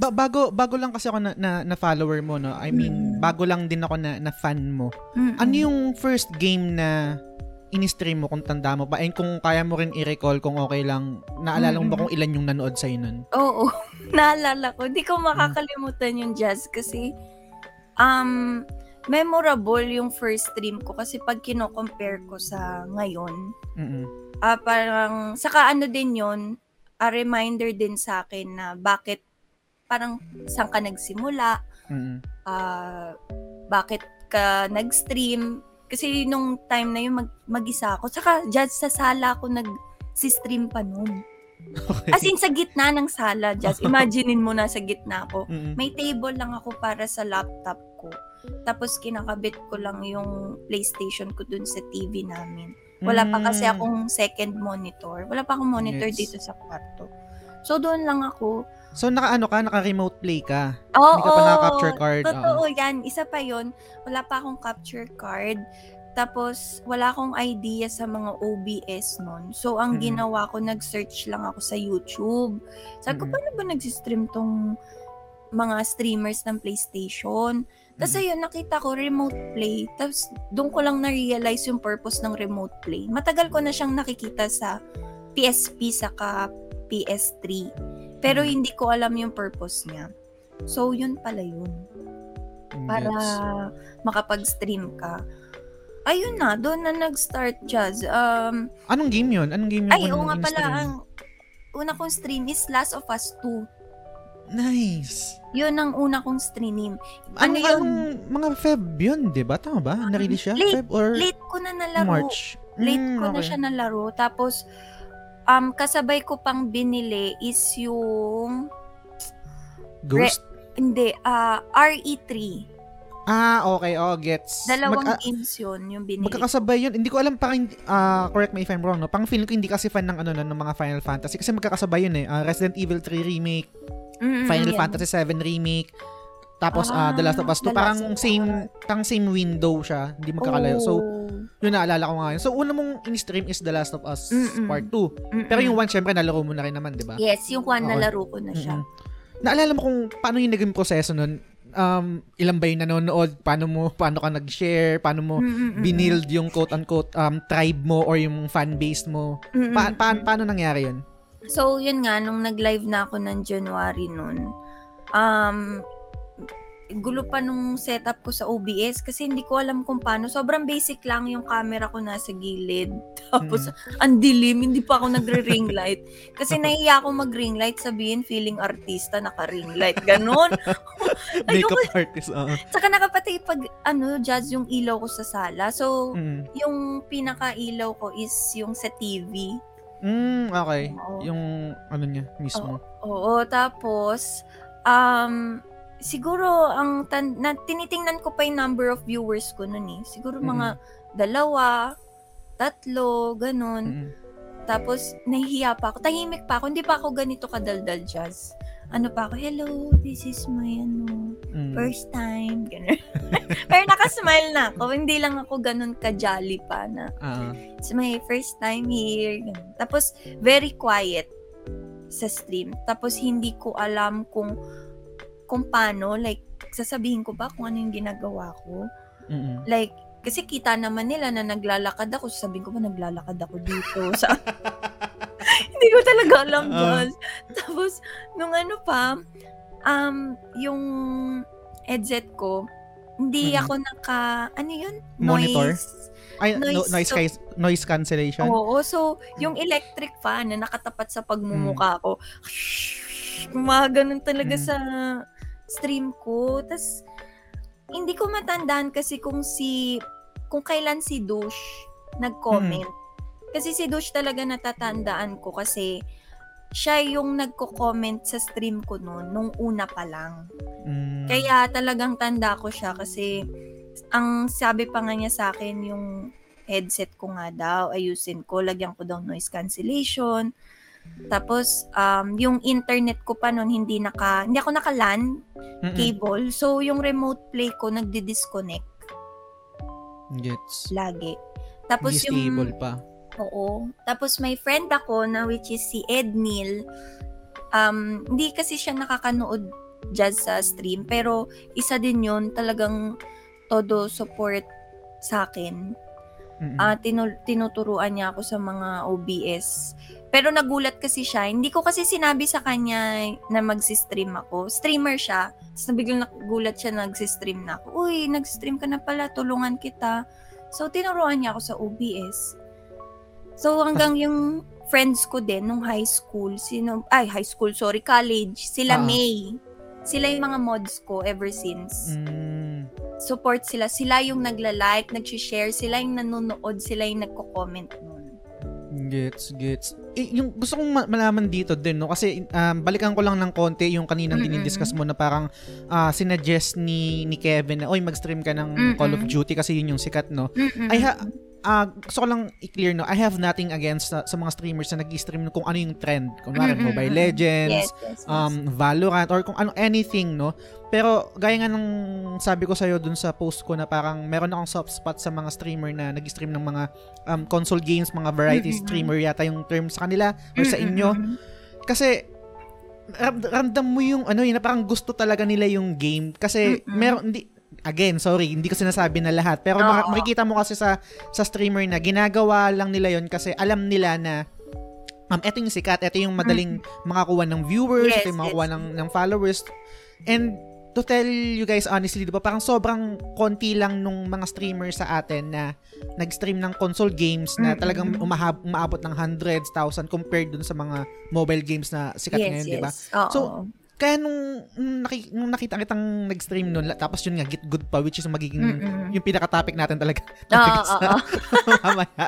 Ba- bago bago lang kasi ako na, na, na follower mo no. I mean, Mm. bago lang din ako na, na fan mo. Mm-mm. Ano yung first game na in-stream mo kung tanda mo pa and kung kaya mo rin i-recall kung okay lang naalala mo ba kung ilan yung nanood sa'yo nun? Oo, *laughs* naalala ko. Hindi ko makakalimutan yung jazz kasi um, memorable yung first stream ko kasi pag kino-compare ko sa ngayon, Mm-mm. ah parang, saka ano din yon a reminder din sa akin na bakit parang saan ka nagsimula, Mm-mm. ah bakit ka nag-stream. Kasi nung time na yun, mag, mag-isa ako. Saka, judge sa sala ako nag-stream pa nun. Okay. As in, sa gitna ng sala, judge. *laughs* Imaginein mo na sa gitna ako. Mm-mm. May table lang ako para sa laptop ko. Tapos, kinakabit ko lang yung PlayStation ko dun sa TV namin. Wala pa kasi Mm. akong second monitor. Wala pa akong monitor Yes. dito sa kwarto. So, doon lang ako. So naka ano ka, naka remote play ka. Oo, Hindi ka pa naka-capture card. Totoo Oo. yan. Isa pa yon Wala pa akong capture card. Tapos, wala akong idea sa mga OBS nun. So, ang Mm. ginawa ko, nag-search lang ako sa YouTube. Sabi ko, Mm. paano ba nag-stream tong mga streamers ng PlayStation? Tapos, Mm. ayun, nakita ko, remote play. Tapos, doon ko lang na-realize yung purpose ng remote play. Matagal ko na siyang nakikita sa PSP saka PS3. Pero, Mm. hindi ko alam yung purpose niya. So, yun pala yun para Gets. makapag-stream ka. Ayun na, doon na nag-start jazz. Um, Anong game yun? Anong game yung ay, oo nga pala, ang una kong stream is Last of Us 2. Nice. Yun ang una kong stream. Ano Ano yun? Anong mga Feb yun, di ba? Tama ba? Na-release siya? Late- Feb or Late ko na nalaro. March? Late Mm, ko na okay. siya nalaro. Tapos, um, kasabay ko pang binili is yung, Ghost? hindi, ah RE3. ah, okay. Oh, gets. Dalawang Mag- ah, games yun yung binili. magkakasabay yun. Hindi ko alam parang, ah, correct me if I'm wrong, no? Pang feeling ko hindi kasi fan ng ano ng mga Final Fantasy. Kasi magkakasabay yun eh. Ah, Resident Evil 3 Remake, Mm, Final yan. Fantasy 7 Remake, tapos ah, The Last of Us 2. The Parang same, parang same window siya. Hindi magkakalayo. So, Oh. Yun naalala ko nga yun. So, una mong in-stream is The Last of Us Mm-mm. Part 2. Mm-mm. Pero yung one, syempre, nalaro mo na rin naman, di ba? Yes, yung one Oo. nalaro ko na siya. Mm-mm. Naalala mo kung paano yung naging proseso nun? Um, ilan ba yung nanonood? Paano mo, paano ka nag-share? Paano mo Mm-mm-mm. binild yung quote-unquote um, tribe mo or yung fan base mo? Mm-mm. Pa- pa- paano nangyari yun? So, yun nga, nung nag-live na ako ng January nun, um, gulo pa nung setup ko sa OBS kasi hindi ko alam kung paano. Sobrang basic lang yung camera ko nasa gilid. *laughs* Tapos, ang dilim, hindi pa ako nagre-ring *laughs* light. Kasi nahiya ako mag-ring light, sabihin, feeling artista, naka-ring light. Ganon. *laughs* Makeup artist, oo. Saka nakapatay pag, ano, judge yung ilaw ko sa sala. So, Mm. yung pinaka-ilaw ko is yung sa TV. Mm, okay. Oo. Yung ano niya mismo. Oo, tapos, um, siguro, ang tan- na, tinitingnan ko pa yung number of viewers ko nun eh. Siguro mga dalawa, tatlo, ganun. Mm-mm. Tapos, nahihiya pa ako. Tahimik pa ako. Hindi pa ako ganito kadaldal jazz. Ano pa ako, hello, this is my, ano, Mm. first time. Ganun. *laughs* Pero nakasmile na ako. Hindi lang ako ganun ka-jolly pa na, Ah, It's my first time here. Ganun. Tapos, very quiet sa stream. Tapos, hindi ko alam kung kung paano. Like, sasabihin ko ba kung ano yung ginagawa ko? mm-mm. Like, kasi kita naman nila na naglalakad ako. Sasabihin ko ba naglalakad ako dito? *laughs* Sa... *laughs* hindi ko talaga alam, Oo. Josh. Tapos, nung ano pa, um, yung headset ko, hindi Mhm. ako naka, ano yun? Monitor? Noise Ay, no- Noise- noise, ca- noise cancellation? Oo, so yung electric fan na nakatapat sa pagmumukha ko, mga ganun talaga Mm. sa stream ko. Tapos, hindi ko matandaan kasi kung si, kung kailan si Douche nag-comment. Kasi si Douche talaga natatandaan ko kasi siya yung nagko-comment sa stream ko noon, nung una pa lang. Mm. Kaya talagang tanda ko siya kasi ang sabi pa nga niya sa akin yung headset ko nga daw, ayusin ko, lagyan ko daw noise cancellation. Tapos, um, yung internet ko pa noon, hindi naka, hindi ako naka-LAN Mm-mm. cable. So, yung remote play ko, nagdi-disconnect Gets. lagi. Tapos Hindi yung stable pa. Oo. Tapos may friend ako na which is si Ed Neal. Um, hindi kasi siya nakakanood jazz sa stream, pero isa din yun talagang todo support sa akin. Mm-mm. Ah, tinu- tinuturuan niya ako sa mga OBS. Pero nagulat kasi siya. Hindi ko kasi sinabi sa kanya na magsi-stream ako. Streamer siya. Tapos nabiglang nagulat siya na nagsi-stream na ako. Uy, nag-stream ka na pala. Tulungan kita. So, tinuruan niya ako sa OBS. So, hanggang yung friends ko din nung high school, sino, ay, high school, sorry, college, sila Ah. May. Sila yung mga mods ko ever since Mm. support sila. Sila yung nagla-like, nag-share, sila yung nanonood, sila yung nagko-comment nun. Gets, gets. Eh, yung gusto kong ma- malaman dito din, no? Kasi um, balikan ko lang ng konti yung kaninang Mm-mm. dinidiscuss mo na parang uh, sinuggest ni, ni Kevin na, oy, mag-stream ka ng Mm-mm. Call of Duty kasi yun yung sikat, no? Mm-mm. I ha- ah, gusto ko lang i-clear, no? I have nothing against sa, sa mga streamers na nag-stream kung ano yung trend. Kung Mm-mm. Mobile Legends, yes, yes, yes. um, Valorant, or kung ano, anything, no? Pero, gaya nga ng sabi ko sa'yo dun sa post ko na parang meron akong soft spot sa mga streamer na nag-stream ng mga um, console games, mga variety Mm-mm. streamer yata yung term sa kanila or sa inyo. Kasi, ram- ramdam mo yung ano yun, parang gusto talaga nila yung game. Kasi, Mm-mm. meron, hindi, again, sorry, hindi ko sinasabi na lahat. Pero maka- makikita mo kasi sa sa streamer na ginagawa lang nila yon kasi alam nila na um, eto yung sikat, eto yung madaling makakuha ng viewers, Yes, eto yung makakuha yes. ng, ng followers. And to tell you guys honestly, di ba, parang sobrang konti lang nung mga streamers sa atin na nag-stream ng console games na Mm-mm. talagang umahab, umaabot ng hundreds, thousand compared dun sa mga mobile games na sikat yes, ngayon, yes. di ba? So, Kaya nung, nung, naki, nung nakita kitang nag-stream nun, tapos yun nga, Get Good pa, which is magiging Mm-mm. yung pinaka-topic natin talaga. Oo, *laughs* Topic oo, sa oo. *laughs* mamaya.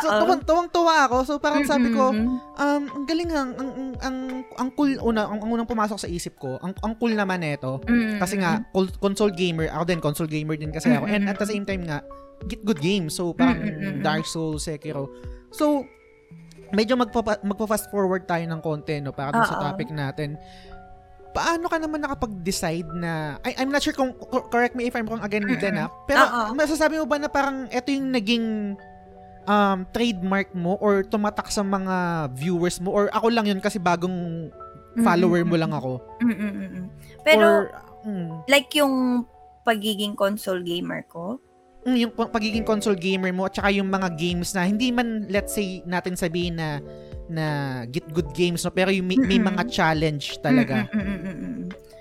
So, Oo. tuwang, tuwang-tuwa ako. So, parang sabi ko, um, ang galing ang, ang, ang, ang cool, una, ang, ang unang pumasok sa isip ko, ang, ang cool naman nito, Mm-mm. kasi nga, console gamer, ako din, console gamer din kasi ako. And at the same time nga, get good games. So, parang Mm-mm. Dark Souls, Sekiro. So, medyo magpa, magpa-fast forward tayo ng konti, no, para sa Oo. topic natin. Paano ka naman nakapag-decide na, I, I'm not sure kung, cor- correct me if I'm wrong again with ah, pero Oo. masasabi mo ba na parang eto yung naging um, trademark mo or tumatak sa mga viewers mo or ako lang yun kasi bagong follower mo lang ako? Mm-mm-mm. Pero, or, mm, like yung pagiging console gamer ko, Mm, yung pa- pagiging console gamer mo at saka yung mga games na hindi man let's say natin sabihin na na get good games no pero yung may, may mga challenge talaga.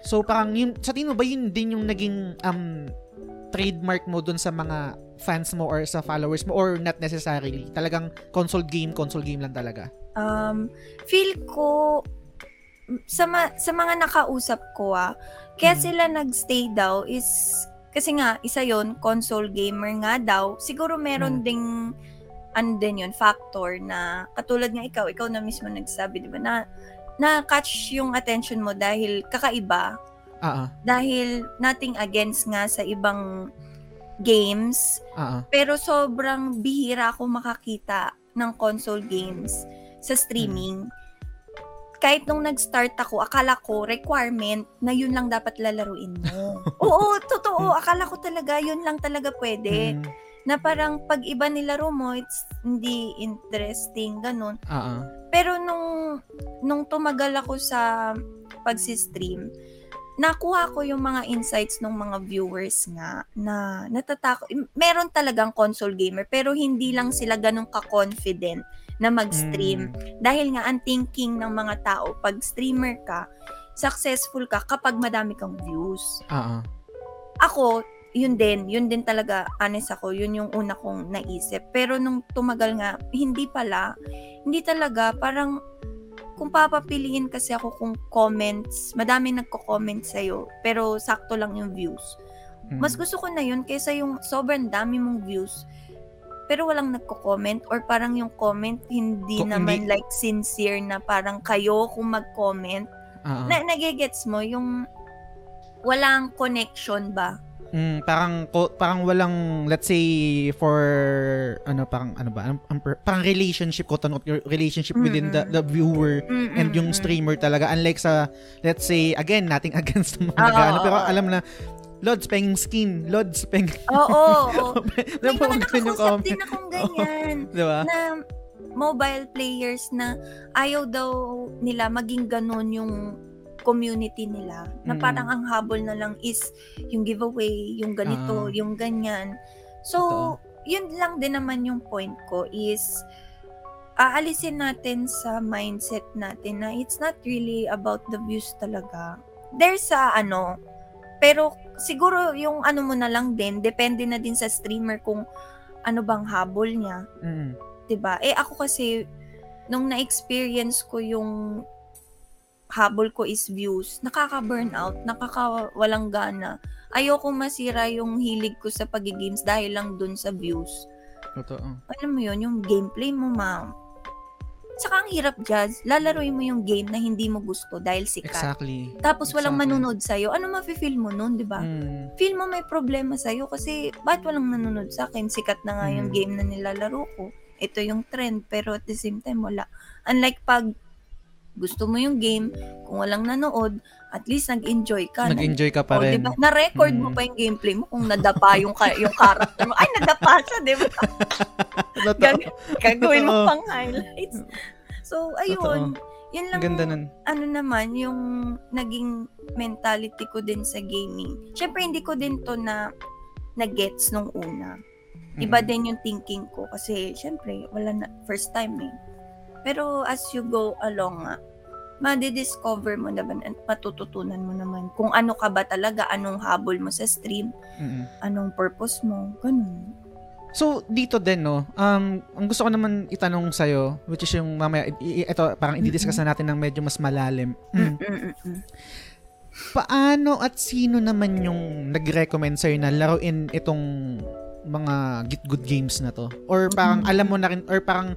So parang yung sa tingin mo ba yun din yung naging um trademark mo dun sa mga fans mo or sa followers mo or not necessarily? Talagang console game, console game lang talaga. Um, feel ko, sa, ma- sa mga nakausap ko ah, kaya Mm. sila nagstay daw is, kasi nga, isa yon console gamer nga daw. Siguro meron Mm. ding, ano din yun, factor na, katulad nga ikaw, ikaw na mismo nagsabi, di ba, na, na-catch yung attention mo dahil kakaiba, ah, dahil nothing against nga sa ibang games, ah. pero sobrang bihira ako makakita ng console games sa streaming. Kahit nung nag-start ako, akala ko requirement na yun lang dapat lalaruin mo. *laughs* Oo, totoo. Akala ko talaga yun lang talaga pwede. Mm, Na parang pag iba nilaro mo, it's hindi interesting, ganun. ah. Pero nung, nung tumagal ako sa pagsistream, nakuha ko yung mga insights ng mga viewers nga na natatakot. Meron talagang console gamer pero hindi lang sila ganun ka-confident na mag-stream. Mm, Dahil nga ang thinking ng mga tao, pag streamer ka, successful ka kapag madami kang views. ah. Ako, yun din, yun din talaga, honest ako, yun yung una kong naisip. Pero nung tumagal nga, hindi pala, hindi talaga, parang kung papapiliin kasi ako kung comments, madami nagko-comment sa'yo, pero sakto lang yung views. Mm. Mas gusto ko na yun kaysa yung sobrang dami mong views, pero walang nagko-comment or parang yung comment hindi Kung naman hindi- like sincere na parang kayo kung mag-comment. Ah. Na, nagigets mo yung walang connection ba? Mm, parang ko- parang walang let's say for ano parang ano ba per- parang relationship ko tanong your relationship within the the viewer and yung streamer talaga unlike sa let's say again nothing *laughs* against mga Oo, nagano pero alam na Lods peng skin, Lods peng... Oo, oo. *laughs* Di May ba mga comment? din akong ganyan. *laughs* Di ba? na mobile players na ayaw daw nila maging ganun yung community nila. Na Mm. parang ang habol na lang is yung giveaway, yung ganito, Ah. yung ganyan. So, yun lang din naman yung point ko is aalisin natin sa mindset natin na it's not really about the views talaga. There's a ano, pero siguro yung ano mo na lang din, depende na din sa streamer kung ano bang habol niya. Mm. 'di ba? Eh ako kasi nung na-experience ko yung habol ko is views, nakaka-burnout, nakakawalang gana. Ayoko masira yung hilig ko sa pag-games dahil lang dun sa views. Totoo. Alam mo yun, yung gameplay mo, ma'am. Saka ang hirap, Jazz, lalaroin mo yung game na hindi mo gusto dahil sikat. Exactly. Tapos walang Exactly. manonood sa'yo. Ano mafe-feel mo nun, di ba? Mm. feel mo may problema sa'yo kasi ba't walang nanonood sa akin? Sikat na nga yung Mm. game na nilalaro ko. Ito yung trend, pero at the same time, wala. Unlike pag gusto mo yung game, kung walang nanood, at least nag-enjoy ka. Nag-enjoy ka pa rin. diba? Na-record mo Mm. pa yung gameplay mo kung nadapa yung, ka- yung character mo. Ay, nadapa siya, di ba? *laughs* Totoo. Gag- gagawin mo Totoo. pang highlights. So, ayun. Yun lang Ang ganda nun. ano naman, yung naging mentality ko din sa gaming. Siyempre, hindi ko din to na na-gets nung una. Iba Mm. din yung thinking ko kasi, siyempre, wala na, first time eh. Pero as you go along nga, madidiscover mo naman at matututunan mo naman kung ano ka ba talaga, anong habol mo sa stream, Mm-mm. anong purpose mo, ganun. So, dito din, no, um, ang gusto ko naman itanong sa'yo, which is yung mamaya, ito, parang i-discuss na natin ng medyo mas malalim. Mm. Paano at sino naman yung nag-recommend sa'yo na laruin itong mga Git Good Games na to? Or parang alam mo na rin, or parang,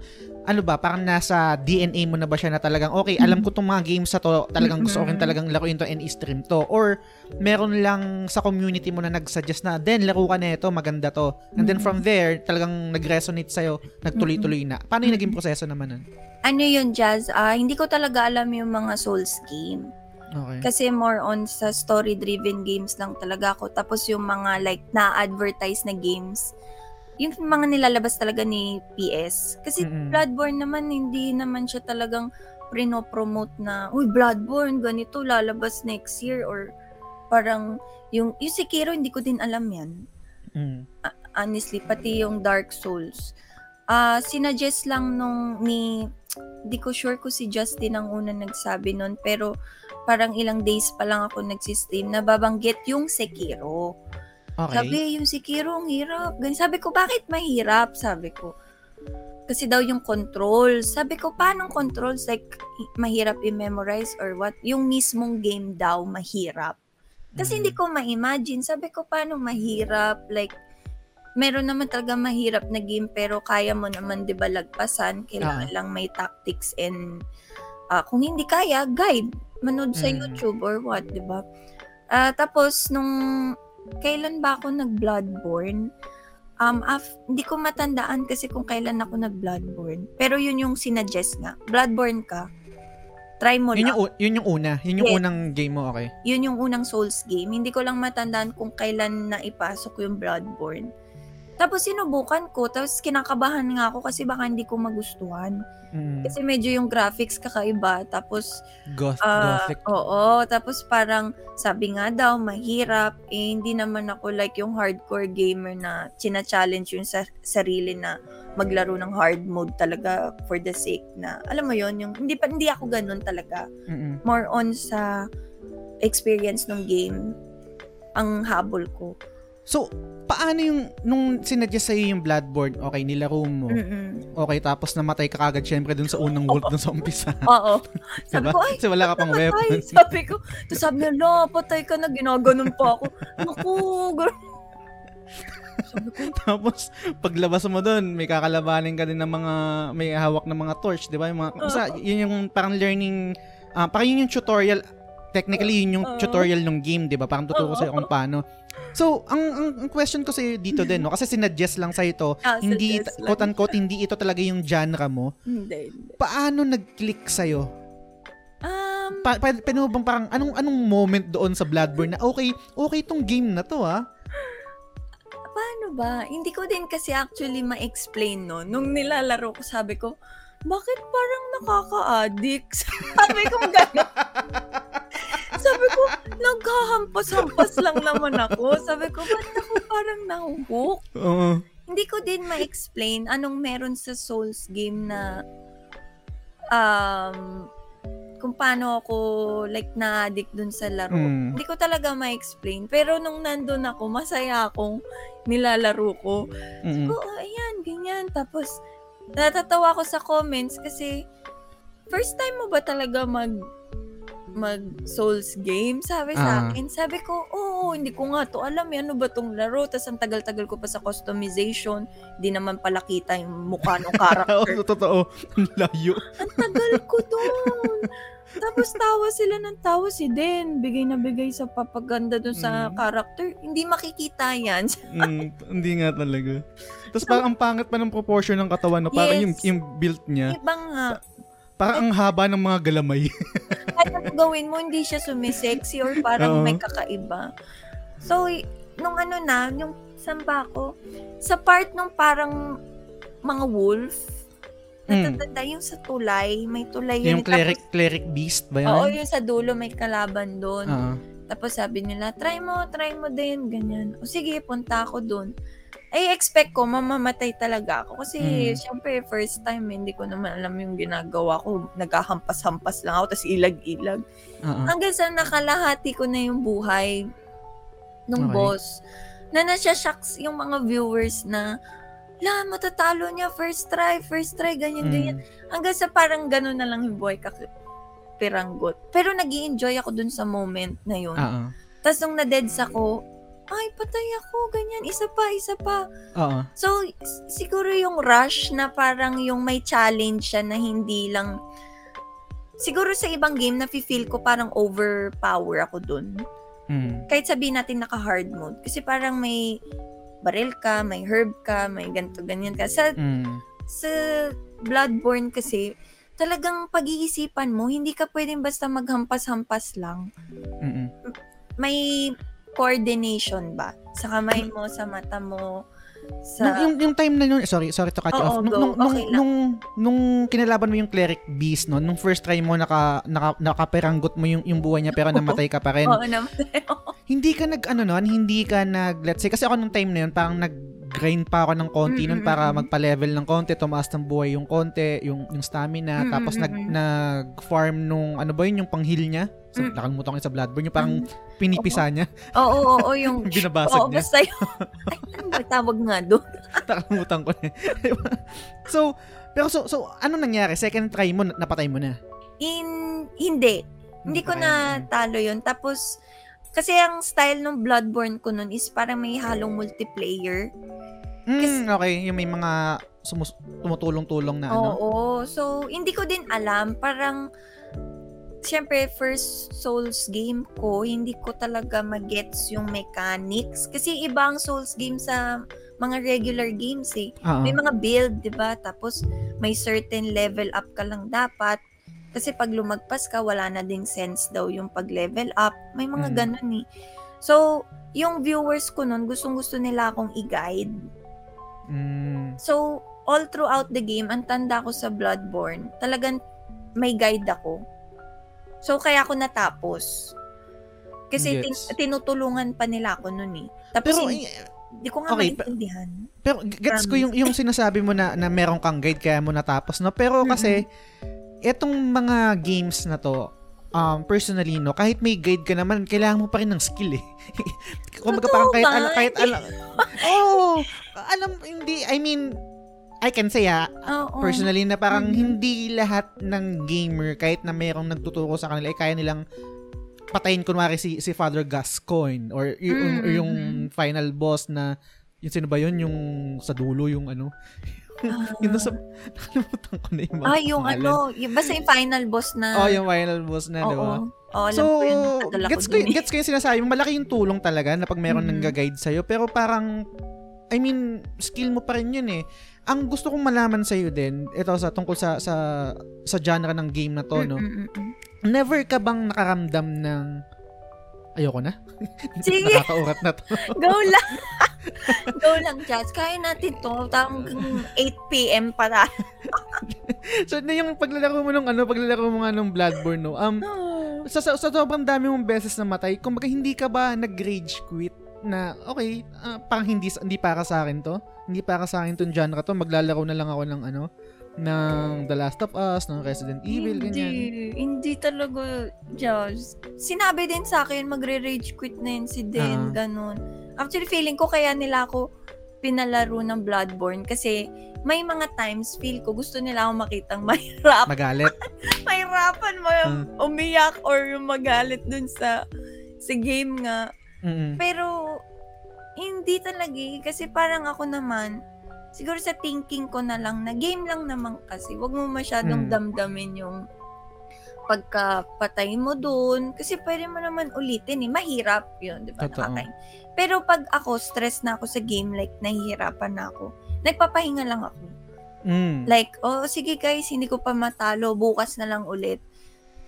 ano ba, parang nasa DNA mo na ba siya na talagang, okay, alam ko tong mga games na to, talagang gusto ko rin Mm-mm. talagang laruin to and i-stream to. Or, meron lang sa community mo na nag-suggest na, then, laro ka na ito, maganda to. And then from there, talagang nag-resonate sa'yo, nagtuloy-tuloy na. Paano yung naging proseso naman nun? Ano yun, Jazz? Ah, hindi ko talaga alam yung mga Souls game. Okay. Kasi more on sa story-driven games lang talaga ako. Tapos yung mga like na-advertise na games, yung mga nilalabas talaga ni PS. Kasi Mm-mm. Bloodborne naman, hindi naman siya talagang prino-promote na, uy, Bloodborne, ganito, lalabas next year. Or parang, yung, yung Sekiro, hindi ko din alam yan. Mm. Honestly, pati yung Dark Souls. Ah, sinuggest lang nung ni, di ko sure kung si Justin ang una nagsabi nun, pero parang ilang days pa lang ako nagsistream na babanggit yung Sekiro. Okay. Sabi, yung Sekiro, ang hirap. Ganyan. Sabi ko, bakit mahirap? Sabi ko. Kasi daw yung controls. Sabi ko, paano controls? Like, mahirap i-memorize or what? Yung mismong game daw, mahirap. Kasi hindi Mm. ko ma-imagine. Sabi ko, paano mahirap? Like, meron naman talaga mahirap na game pero kaya mo naman 'di ba lagpasan kailangan Ah. lang may tactics and ah, kung hindi kaya guide manood sa Mm. YouTube or what 'di ba Ah, tapos nung kailan ba ako nag Bloodborne um af- hindi ko matandaan kasi kung kailan ako nag Bloodborne pero yun yung sinuggest nga Bloodborne ka try mo Yun lang yung, yun yung una. Yun yung Yes. unang game mo, okay? yun yung unang Souls game. Hindi ko lang matandaan kung kailan na ipasok yung Bloodborne. Tapos sinubukan ko, tapos kinakabahan nga ako kasi baka hindi ko magustuhan. Mm. Kasi medyo yung graphics kakaiba, tapos Goth, ah, gothic. oo, tapos parang sabi nga daw mahirap, eh hindi naman ako like yung hardcore gamer na china-challenge yung sa sarili na maglaro ng hard mode talaga for the sake na alam mo yon yung hindi pa hindi ako ganun talaga Mm-mm. more on sa experience ng game ang habol ko. So, paano yung, nung sinuggest sa'yo yung Bloodborne, okay, nilaro mo, Mm-mm. okay, tapos namatay ka kagad syempre dun sa unang world dun sa umpisa. *laughs* Oo. *laughs* Sabi Diba? ko, ay, Kasi wala ka pang weapons. *laughs* Sabi ko, to sabi niya, la, patay ka na, ginaganon pa ako. Naku. Sabi Tapos, paglabas mo dun, may kakalabanin ka din ng mga, may hawak ng mga torch, di ba? Yung mga, basta, yun yung parang learning, ah parang yun yung tutorial, technically, yun yung Oo. tutorial ng game, di ba? Parang tuturo Oo. sa'yo kung paano. So, ang, ang, ang question ko sa'yo dito din, no? Kasi sinuggest lang sa'yo ito, Ah, hindi, quote-unquote, hindi ito talaga yung genre mo. hindi, hindi. Paano nag-click sa'yo? Um. Pa, pa, mo bang parang, anong, anong moment doon sa Bloodborne na, okay, okay tong game na to, ah? Paano ba? Hindi ko din kasi actually ma-explain, no? Nung nilalaro ko, sabi ko, bakit parang nakaka-addict? *laughs* sabi ko gano'n. sabi ko, naghahampas-hampas lang naman ako. Sabi ko, ba't ako parang nahuhook? Oo. Hindi ko din ma-explain anong meron sa Souls game na um, kung paano ako like na-addict dun sa laro. Mm. Hindi ko talaga ma-explain. Pero nung nandun ako, masaya akong nilalaro ko. Mm-mm. Oo, ayan, ganyan. Tapos, natatawa ako sa comments kasi first time mo ba talaga mag mag Souls game? Sabi sa akin. Sabi ko, oo, hindi ko nga to alam. eh. Ano ba tong laro? Tapos ang tagal-tagal ko pa sa customization. Hindi naman pala kita yung mukha ng *laughs* Oo, character. totoo. Ang layo. ang tagal ko doon. Tapos tawa sila ng tawa si Den. Bigay na bigay sa papaganda dun sa Mm. character. Hindi makikita yan. Mm, hindi nga talaga. Tapos parang ang pangit pa ng proportion ng katawan, no? Parang yung, Yes. yung build niya, Iba nga. Parang ang haba ng mga galamay. *laughs* kahit ano gawin mo, hindi siya sumisexy or parang Oo. may kakaiba. So, y- nung ano na, yung samba ko, sa part nung parang mga wolf, Mm. natatanda yung sa tulay, may tulay yun. yung cleric, cleric beast ba Tapos, oo, yan? yung sa dulo, may kalaban doon. Oo. Tapos sabi nila, try mo, try mo din, ganyan. O sige, punta ako doon. Ay, expect ko, mamamatay talaga ako. Kasi, Mm. syempre, first time, hindi ko naman alam yung ginagawa ko. Nagkahampas-hampas lang ako, tapos ilag-ilag. Oo. Hanggang sa nakalahati ko na yung buhay nung Okay. boss, na nasya-shocks yung mga viewers na, la, matatalo niya, first try, first try, ganyan, ganyan. Mm. Hanggang sa parang gano'n na lang yung buhay ka piranggot. Pero nag enjoy ako dun sa moment na yun. Oo. Tapos nung na-deads ako, ay, patay ako, ganyan, isa pa, isa pa. Oo. So, siguro yung rush na parang yung may challenge siya na hindi lang, siguro sa ibang game, nafe-feel ko parang overpower ako dun. Mm. Kahit sabihin natin naka-hard mode. Kasi parang may baril ka, may herb ka, may ganto ganyan ka. Sa, Mm. sa Bloodborne kasi, talagang pag-iisipan mo, hindi ka pwedeng basta maghampas-hampas lang. Mm-mm. May coordination ba? Sa kamay mo, sa mata mo, Nung, sa... yung, yung time na yun, sorry, sorry to cut you off. Oo, Nung, go. nung, nung, Okay lang. nung, nung kinalaban mo yung cleric beast, no, nung first try mo, naka, naka, nakaperanggot mo yung, yung buhay niya pero namatay ka pa rin. *laughs* Oo naman. hindi ka nag, ano nun, hindi ka nag, let's say, kasi ako nung time na yun, parang nag, grind pa ako ng konti nun Mm, para mm. magpa-level ng konti, tumaas ng buhay yung konti, yung, yung stamina, Mm, tapos mm, nag, nag-farm nung, ano ba yun, yung pang-heal niya? So, Mm. nakalimutan ko yun sa Bloodborne, yung parang pinipisa niya, Oo, oo, oo, yung... *laughs* yung binabasag Oo, niya. basta yung... *laughs* Ay, ano tawag nga doon? *laughs* Nakalimutan ko na. So, pero so, so, ano nangyari? Second try mo, napatay mo na? In, hindi. Hindi ko na talo yun. Tapos, kasi ang style ng Bloodborne ko nun is parang may halong multiplayer. Mm, okay, yung may mga sumus- tumutulong-tulong na ano. Oo. So, hindi ko din alam. Parang, syempre, first Souls game ko, hindi ko talaga magets yung mechanics. Kasi iba ang Souls game sa mga regular games eh. Oo. May mga build, di ba? Tapos, may certain level up ka lang dapat. Kasi pag lumagpas ka, wala na ding sense daw yung pag-level up. May mga Mm. ganun eh. So, yung viewers ko nun, gustong-gusto nila akong i-guide. Mm, So, all throughout the game, ang tanda ko sa Bloodborne, talagang may guide ako. So, kaya ako natapos. Kasi tin- Gets. tinutulungan pa nila ako nun eh. Tapos, pero, hindi, hindi ko nga okay, maintindihan. pero gets ko yung, yung sinasabi mo na, na meron kang guide kaya mo natapos, no? Pero kasi, etong mga games na to, um, personally, no, kahit may guide ka naman, kailangan mo pa rin ng skill eh. *laughs* Kung Totoo parang kahit, ala, kahit, ala, *laughs* oh, alam, hindi, I mean, I can say ha, Oo. personally na parang Mhm. hindi lahat ng gamer kahit na merong nagtuturo sa kanila ay kaya nilang patayin kunwari si si Father Gascoigne or y- yung, Mhm. or yung final boss na yung sino ba yun yung sa dulo yung ano yun nasa nakalimutan ko na yung mga Ah, yung pangalan. ano, yung, basta yung final boss na. oh yung final boss na di ba Oo, alam so ko yun. Gets ko dun y- eh. gets ko yung sinasabi malaki yung tulong talaga na pag meron Mhm. nang sa'yo pero parang I mean, skill mo pa rin yun eh. Ang gusto kong malaman sa iyo din, ito sa tungkol sa sa sa genre ng game na to, no. Mm-mm-mm. Never ka bang nakaramdam ng Ayoko na. *laughs* Sige, Nakakaurat na to. *laughs* go lang. *laughs* go lang, Jazz. Kaya natin to. Hanggang 8 p.m. para. so, na yung paglalaro mo nung ano, paglalaro mo nga nung Bloodborne, no. Um, sa, sa, sa sobrang dami mong beses na matay, kumbaga hindi ka ba nag-rage quit na, okay, ah, parang hindi, hindi para sa akin to. Hindi para sa akin tong genre to. Maglalaro na lang ako ng ano, ng The Last of Us, ng Resident Evil, hindi, ganyan. Hindi talaga, Jazz. Sinabi din sa akin, magre-rage quit na yun si Den, Ah. ganun. Actually, feeling ko kaya nila ako pinalaro ng Bloodborne kasi may mga times feel ko gusto nila ako makitang *laughs* mahirap. Magalit. *laughs* mahirapan mo yung Hmm. umiyak or yung magalit dun sa sa game nga. Mm-mm. Pero hindi talaga eh, kasi parang ako naman siguro sa thinking ko na lang na game lang naman kasi wag mo masyadong Mm. damdamin yung pagkapatay mo dun kasi pwede mo naman ulitin eh mahirap yun di ba nakakain pero pag ako stress na ako sa game like nahihirapan na ako nagpapahinga lang ako Mm. Like, oh, sige guys, hindi ko pa matalo. Bukas na lang ulit.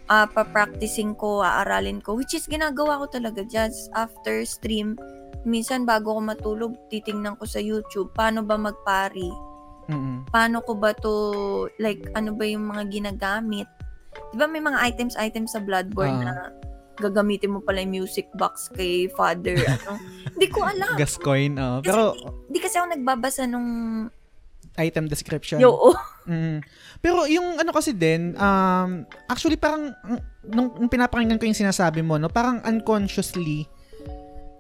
Ah, pa-practicing ko, aaralin ko. Which is, ginagawa ko talaga just after stream. Minsan, bago ko matulog, titingnan ko sa YouTube, paano ba magpari? Mm-mm. Paano ko ba to, like, ano ba yung mga ginagamit? Di ba may mga items, items sa Bloodborne Ah. na gagamitin mo pala yung music box kay father. *laughs* ano? Hindi ko alam. Gascoin, oh. Kasi Pero, Hindi kasi ako nagbabasa nung... item description. Yo, Mm. Pero yung ano kasi din, um, actually parang nung, nung pinapakinggan ko yung sinasabi mo, no, parang unconsciously,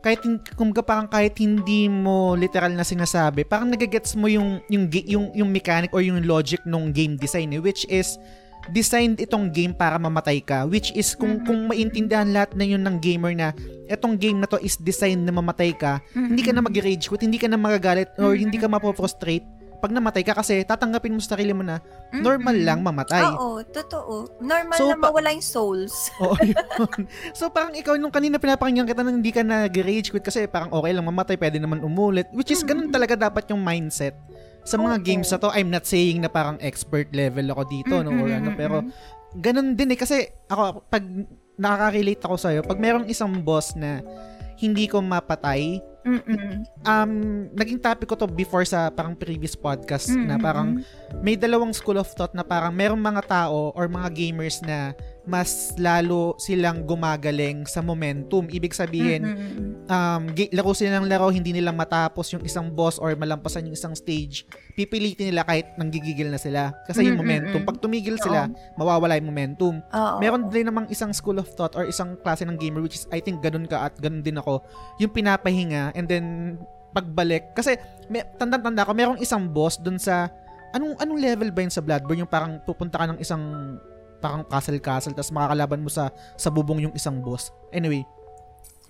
kahit kumbaga parang kahit hindi mo literal na sinasabi, parang nagagets mo yung yung yung yung mechanic or yung logic ng game design eh, which is designed itong game para mamatay ka which is kung Mhm. kung maintindihan lahat na yun ng gamer na etong game na to is designed na mamatay ka hindi ka na mag-rage quit, hindi ka na magagalit or Mhm. hindi ka mapo-frustrate pag namatay ka kasi tatanggapin mo sa sarili mo na normal Mm-mm. lang mamatay. Oo, totoo. Normal So, na pa- mawala yung souls. *laughs* Oo, yun. so parang ikaw nung kanina pinapakinggan kita nang hindi ka nag-rage quit kasi parang okay lang mamatay, pwede naman umulit. Which is ganun talaga dapat yung mindset sa mga Oo. games na to. I'm not saying na parang expert level ako dito no or ano pero ganun din eh kasi ako pag nakaka-relate ako sa'yo, pag merong isang boss na hindi ko mapatay, Mm-mm. um, naging topic ko to before sa parang previous podcast na Mm-mm. parang may dalawang school of thought na parang merong mga tao or mga gamers na mas lalo silang gumagaling sa momentum. Ibig sabihin, Mm-mm. um, gi- laro sila ng laro, hindi nila matapos yung isang boss or malampasan yung isang stage, pipilitin nila kahit nanggigigil na sila. Kasi yung Mm-mm. momentum, pag tumigil sila, mawawala yung momentum. Meron din namang isang school of thought or isang klase ng gamer which is I think ganun ka at ganun din ako. Yung pinapahinga and then pagbalik. Kasi may, tanda-tanda ko, merong isang boss dun sa anong anong level ba yun sa Bloodborne yung parang pupunta ka ng isang parang castle-castle tapos makakalaban mo sa sa bubong yung isang boss. Anyway,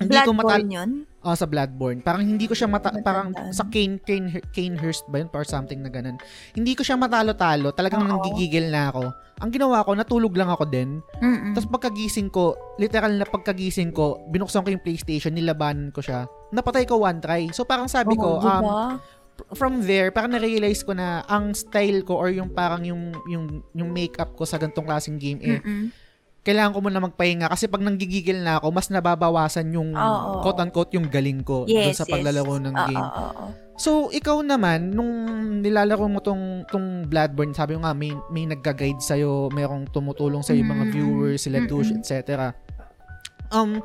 hindi ko matal Bloodborne yun? oh, sa Bloodborne. Parang hindi ko siya mata parang sa Kane Kane Kanehurst ba yun or something na ganun. Hindi ko siya matalo-talo. Talagang Oo. nanggigigil na ako. Ang ginawa ko, natulog lang ako din. Mm-mm. Tapos pagkagising ko, literal na pagkagising ko, binuksan ko yung PlayStation, nilabanan ko siya. Napatay ko one try. So parang sabi ko, Oo, um, diba? From there, parang na-realize ko na ang style ko or yung parang yung yung yung makeup ko sa ganitong klaseng game eh, Mm-mm. kailangan ko muna magpahinga kasi pag nanggigigil na ako, mas nababawasan yung Oo. quote-unquote yung galing ko doon Yes, sa yes. paglalaro ng Oo, game. oo, oo. So, ikaw naman, nung nilalaro mo tong, tong Bloodborne, sabi mo nga, may, may nagga-guide sa'yo, merong tumutulong sa'yo, yung mga Mm. viewers, sila. Tush, etc. Um,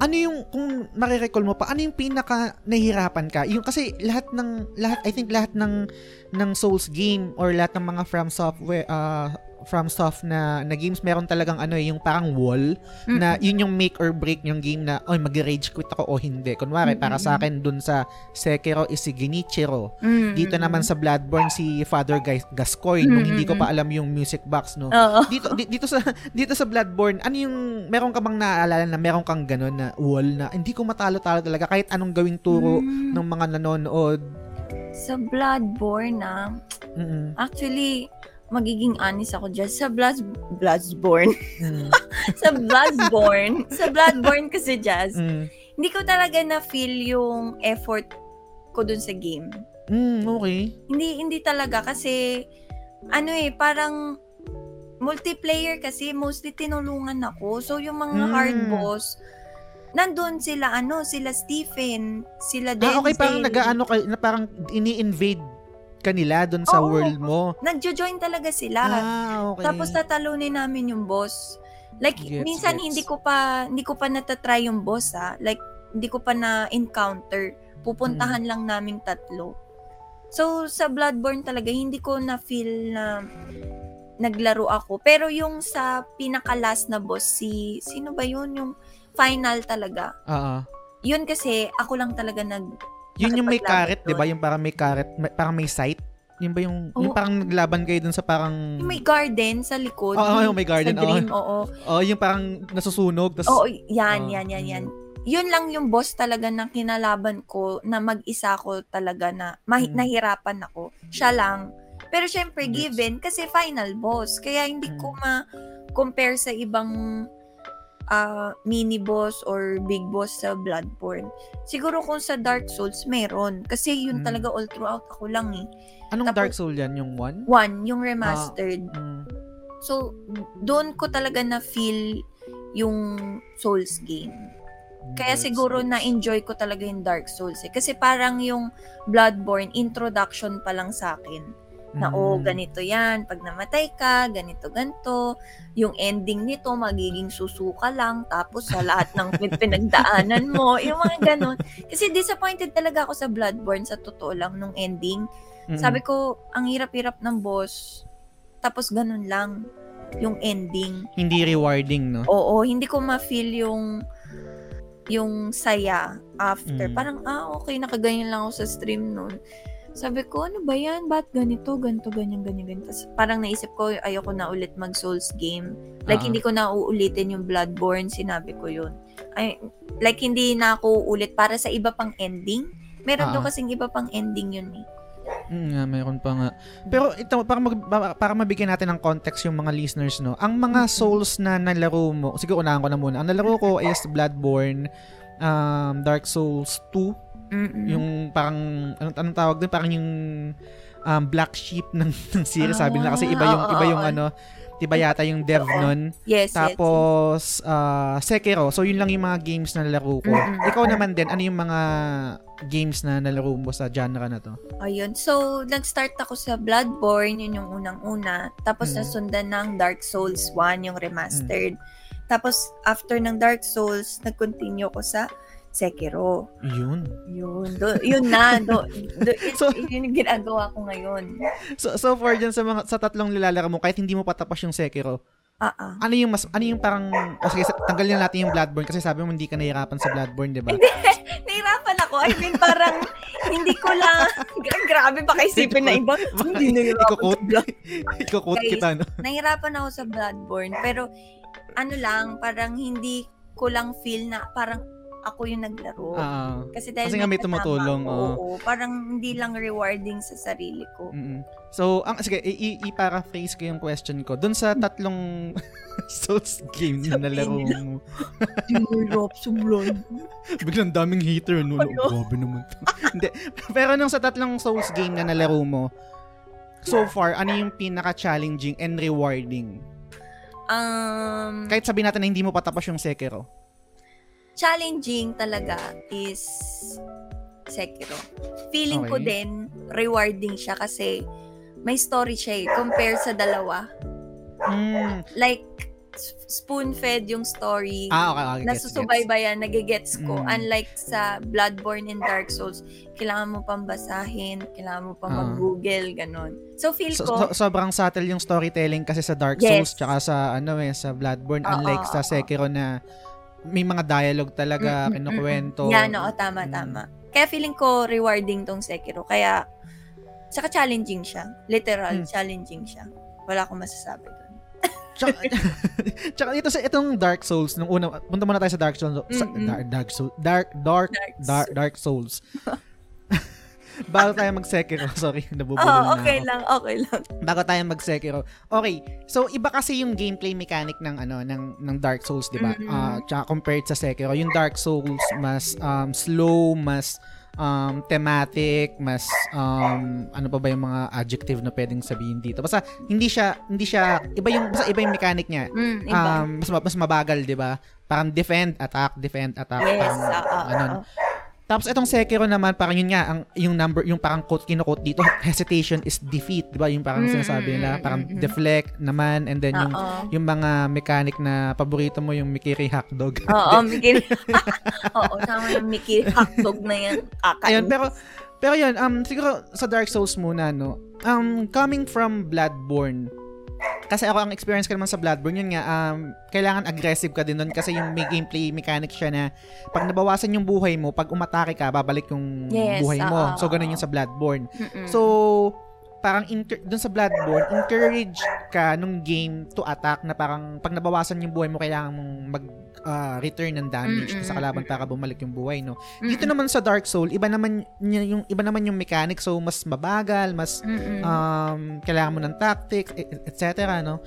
ano yung, kung marirecall mo pa, ano yung pinaka nahihirapan ka? Yung, kasi lahat ng, lahat, I think lahat ng, ng Souls game, or lahat ng mga From Software, uh, From Soft na, na games, meron talagang ano eh, yung parang wall, na yun yung make or break yung game na, oy, mag-rage quit ako o hindi. Kunwari, para sa akin, dun sa Sekiro is si Genichiro. Mm-mm. Dito naman sa Bloodborne si Father Gas- Gascoigne nung hindi ko pa alam yung music box no. Oo. Dito di- dito sa *laughs* dito sa Bloodborne, ano yung meron ka bang naaalala na meron kang ganun na wall na hindi ko matalo-talo talaga kahit anong gawing turo Mm. ng mga nanonood. Sa Bloodborne na, Mm. actually, magiging honest ako dyan. Sa Blood, Bloodborne. Mm. *laughs* sa Bloodborne. sa Bloodborne kasi, Jazz, Mm. hindi ko talaga na-feel yung effort ko dun sa game. Mm, okay. Hindi hindi talaga kasi ano eh parang multiplayer kasi mostly tinulungan ako. So yung mga Mm. hard boss nandun sila ano, sila Stephen, sila Denzel. Ah, okay, parang nag-ano kayo, na parang ini-invade kanila doon sa Oo. world mo. Nagjo-join talaga sila. Ah, okay. Tapos tatalunin namin yung boss. Like Gets, minsan gets. hindi ko pa hindi ko pa natatry yung boss ah. Like hindi ko pa na encounter. Pupuntahan Mm. lang naming tatlo. So sa Bloodborne talaga hindi ko na feel na naglaro ako. Pero yung sa pinaka-last na boss si sino ba yun yung final talaga. Oo. Yun kasi ako lang talaga nag Yun yung may carrot, 'di ba? Yung parang may carrot, may, parang may sight. Yun ba yung, yung Oo. parang naglaban kayo dun sa parang yung may garden sa likod. Oo, yung may garden, Sa dream, oo. Oh, yung parang nasusunog tas Oo, yan, Oo. yan, yan, yan. Yun lang yung boss talaga na kinalaban ko na mag-isa ko talaga na mahi- Mm. nahirapan ako. Siya lang. Pero syempre, given, kasi final boss. Kaya hindi Mm. ko ma-compare sa ibang ah, mini boss or big boss sa Bloodborne. Siguro kung sa Dark Souls, meron. Kasi yun Mm. talaga all throughout ako lang eh. anong tapos- Dark Soul yan? Yung one? One, yung remastered. Mm. So, doon ko talaga na-feel yung Souls game. Kaya siguro na-enjoy ko talaga yung Dark Souls eh. Kasi parang yung Bloodborne, introduction pa lang sa akin. Na, oh, Mm. ganito yan. Pag namatay ka, ganito, ganito. Yung ending nito, magiging susuka lang. Tapos sa lahat ng pin- *laughs* pinagdaanan mo. Yung mga ganun. Kasi disappointed talaga ako sa Bloodborne, sa totoo lang, nung ending. Mm-mm. Sabi ko, ang hirap-hirap ng boss. Tapos ganun lang yung ending. hindi rewarding, no? Oo, hindi ko ma-feel yung yung saya after. Mm. Parang, ah, okay, nakaganyan lang ako sa stream noon. Sabi ko, ano ba yan? Ba't ganito, ganito, ganyan, ganyan, ganyan. Tapos parang naisip ko, ayoko na ulit mag-Souls game. Like, Ah. hindi ko na uulitin yung Bloodborne, sinabi ko yun. Ay, like, hindi na ako uulit para sa iba pang ending. Meron Ah. daw kasing iba pang ending yun eh. Mm, nga, mayroon pa nga. Pero ito, para, mag, para mabigyan natin ng context yung mga listeners, no? Ang mga Souls na nalaro mo, sige, unahan ko na muna. Ang nalaro ko is Bloodborne, um, Dark Souls 2, Mm-mm. yung parang, anong, anong tawag doon? Parang yung um, black sheep ng, ng series, sabi nila. Kasi iba yung, Ah, oo, iba yung oo. ano, iba yata yung dev nun. yes, yes. Tapos, ah, Sekiro. So, yun lang yung mga games na nalaro ko. Mm-mm. Ikaw naman din, ano yung mga games na nalaro mo sa genre na to? Ayun. So, nag-start ako sa Bloodborne, yun yung unang-una. Tapos, Mm. nasundan ng Dark Souls 1, yung remastered. Tapos, after ng Dark Souls, nag-continue ko sa Sekiro. Yun. Yun. Do, yun na. Do, do, *laughs* So- yun yung ginagawa ko ngayon. So, so far dyan sa mga sa tatlong nilalaro mo, kahit hindi mo patapos yung Sekiro, ah. ano yung mas, ano yung parang, o sige, tanggalin na natin yung Bloodborne kasi sabi mo hindi ka nahihirapan sa Bloodborne, di ba? *laughs* Nahirapan ako. I mean, parang hindi ko lang, *laughs* grabe baka isipin na iba. Hindi nahirapan Iko-quote, iko-quote kita, no? nahirapan ako sa Bloodborne. Pero, ano lang, parang hindi ko lang feel na parang ako yung naglaro. Ah, kasi dahil kasi nga may tumutulong, oo. oo, parang hindi lang rewarding sa sarili ko. mm So, ang, sige, i- i-paraphrase ko yung question ko. Doon sa tatlong *laughs* Souls game na nalaro mo, *laughs* Hirap sa biglang daming hater, no? no Ano? grabe naman to. *laughs* Hindi. Pero nung sa tatlong Souls game na nalaro mo, so far, ano yung pinaka-challenging and rewarding? Um, Kahit sabihin natin na hindi mo patapos yung Sekiro. Challenging talaga is Sekiro. Feeling ko Okay. din rewarding siya kasi may story siya eh, compare sa dalawa. Mm. Like, spoon-fed yung story. Ah, okay, okay. Nasusubaybayan, nagigets ko. Mm. Unlike sa Bloodborne and Dark Souls, kailangan mo pang basahin, kailangan mo pang Ah. mag-google, ganon. So, feel So, ko, so- sobrang subtle yung storytelling kasi sa Dark Yes. Souls tsaka sa ano eh sa Bloodborne Oo, unlike sa. Sekiro na may mga dialogue talaga Mm, mm, mm, kinukwento. Yan, oo, tama, Mm. tama. Kaya feeling ko rewarding tong Sekiro. Kaya, saka challenging siya. Literal, Mm. challenging siya. Wala akong masasabi doon. Tsaka, *laughs* tsaka ito sa itong Dark Souls nung una punta muna tayo sa Dark Souls sa, Mm-mm. Dark, Dark Souls Dark Dark Dark Dark, Dark Souls. *laughs* Bago tayo mag-Sekiro, *laughs* sorry, nabubulol na okay ako. lang, okay lang. bago tayo mag-Sekiro. Okay, so iba kasi yung gameplay mechanic ng ano ng ng Dark Souls, 'di ba? Mhm. Ah, tsaka compared sa Sekiro, yung Dark Souls mas um, slow, mas um, thematic, mas um, ano pa ba yung mga adjective na pwedeng sabihin dito. Basta hindi siya hindi siya iba yung basta iba yung mechanic niya. Mm, iba. Um, mas ma- mas mabagal, 'di ba? Parang defend, attack, defend, attack, yes. parang ah, ah, ano. ah. Tapos itong Sekiro naman, parang yun nga, ang, yung number, yung parang quote, kino-quote dito, *laughs* hesitation is defeat, di ba? Yung parang Mm, sinasabi nila, mm, parang mm, mm. deflect naman, and then yung, Oo. yung mga mechanic na paborito mo, yung Mikiri hotdog. Oo, *laughs* Mickey. *laughs* Oo, tama yung Mickey hotdog na yan. Kakain. Ayun, pero, pero yun, um, siguro sa Dark Souls muna, no? Um, coming from Bloodborne, kasi ako ang experience ko naman sa Bloodborne, yun nga, um, kailangan aggressive ka din doon kasi yung may gameplay mechanic siya na pag nabawasan yung buhay mo, pag umatake ka, babalik yung Yes, buhay mo. oo, so, ganun yung sa Bloodborne. Mm-mm. So, parang inter- dun sa Bloodborne, encourage ka nung game to attack na parang pag nabawasan yung buhay mo, kailangan mong mag ah, return ng damage Mm-mm. sa kalaban para bumalik yung buhay, no? Mm-mm. Dito naman sa Dark Soul, iba naman yung iba naman yung mechanic, so mas mabagal, mas Mm-mm. um kailangan mo ng tactics, e- e- etc. no?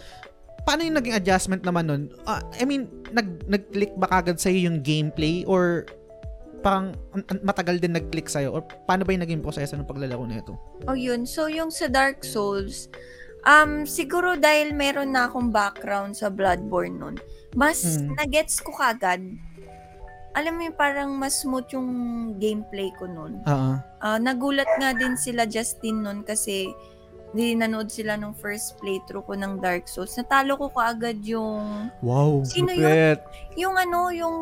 Paano yung naging adjustment naman nun? Ah, I mean, nag nag-click ba kagad sa yung gameplay or parang an- an- matagal din nag-click sa'yo or paano ba yung naging proseso ng paglalaro na ito? Oh, yun. So, yung sa Dark Souls, um, siguro dahil meron na akong background sa Bloodborne nun, mas Mm. nagets ko kagad. Alam mo yung parang mas smooth yung gameplay ko nun. Oo. Ah, nagulat nga din sila Justin nun kasi nanood sila nung first playthrough ko ng Dark Souls. Natalo ko kaagad yung Wow. Sino yun? yung ano, yung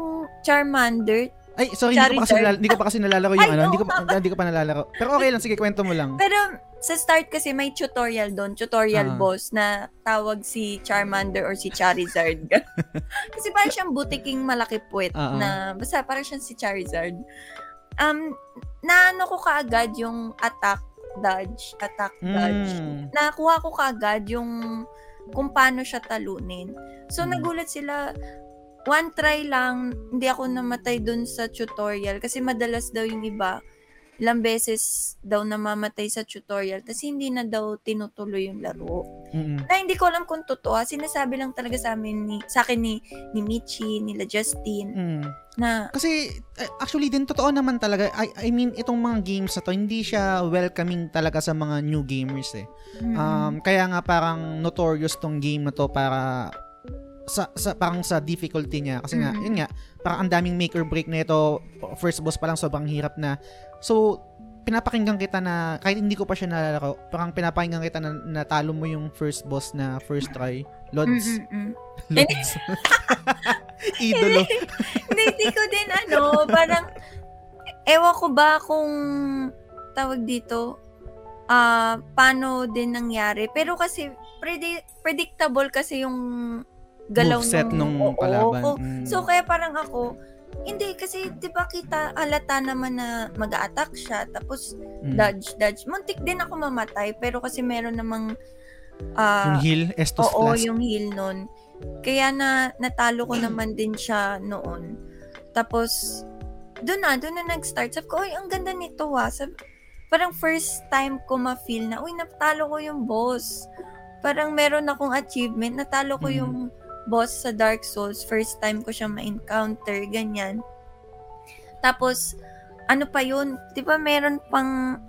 Charmander. Ay, sorry, hindi ko, pa kasi nalala- hindi ko pa kasi nalalaro yung Ay, ano. Hindi ko, pa, hindi ko pa nalalaro. Pero okay lang, sige, kwento mo lang. Pero sa start kasi may tutorial doon, tutorial Ah. boss na tawag si Charmander or si Charizard. *laughs* kasi parang siyang butiking malaki puwet Ah, ah. na basta parang siyang si Charizard. Um, naano ko kaagad yung attack dodge, attack dodge. Mm. Nakuha ko kaagad yung kung paano siya talunin. So Mm. nagulat sila one try lang, hindi ako namatay dun sa tutorial kasi madalas daw yung iba ilang beses daw namamatay sa tutorial tapos hindi na daw tinutuloy yung laro. Mm-mm. Na hindi ko alam kung totoo. ah. Sinasabi lang talaga sa amin ni sa akin ni ni Michi, nila Justin Mm. na Kasi, eh, actually din, totoo naman talaga. I, I mean, itong mga games na to, hindi siya welcoming talaga sa mga new gamers eh. mm, Um, kaya nga parang notorious tong game na to para sa, sa parang sa difficulty niya. Kasi nga Mm. yun nga parang ang daming make or break na ito. First boss pa lang sobrang hirap na. So pinapakinggan kita na kahit hindi ko pa siya nalalaro parang pinapakinggan kita na natalo mo yung first boss na first try. Lods. Mm, mm. *laughs* Lods. *laughs* Idolo. Hindi, hindi ko din ano, parang, ewan ko ba kung tawag dito, ah paano din nangyari. Pero kasi, predi- predictable kasi yung galaw moveset ng- nung oo, kalaban ko- Mm. So, kaya parang ako, hindi, kasi, di ba kita, alata naman na mag attack siya, tapos, Mm. dodge, dodge. Muntik din ako mamatay, pero kasi meron namang, yung ah, heal Estus Oo, Flask yung heal nun. Kaya na natalo ko naman din siya noon. Tapos, doon na, doon na nag-start. Sabi ko, uy, ang ganda nito ah. Sabi, parang first time ko ma-feel na, uy, natalo ko yung boss. Parang meron akong achievement. Natalo ko Mhm. yung boss sa Dark Souls. First time ko siya ma-encounter, ganyan. Tapos, ano pa yun? Di ba meron pang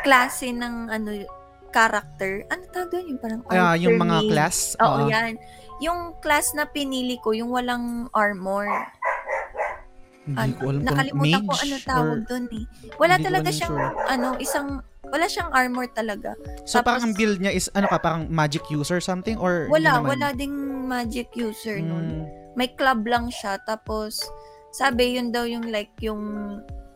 klase ng ano character? Ano tawag doon? Yung parang Ah, yung mga alternate. class Oo, oo. yan. Yung class na pinili ko, yung walang armor. hindi Ano, ko alam nakalimutan ko ano or- tawag doon eh. Wala talaga siyang, sure. ano, isang, wala siyang armor talaga. So Tapos- parang ang build niya is ano ka parang magic user something or Wala, wala ding magic user nun. Mm, May club lang siya, tapos, sabi yun daw yung like, yung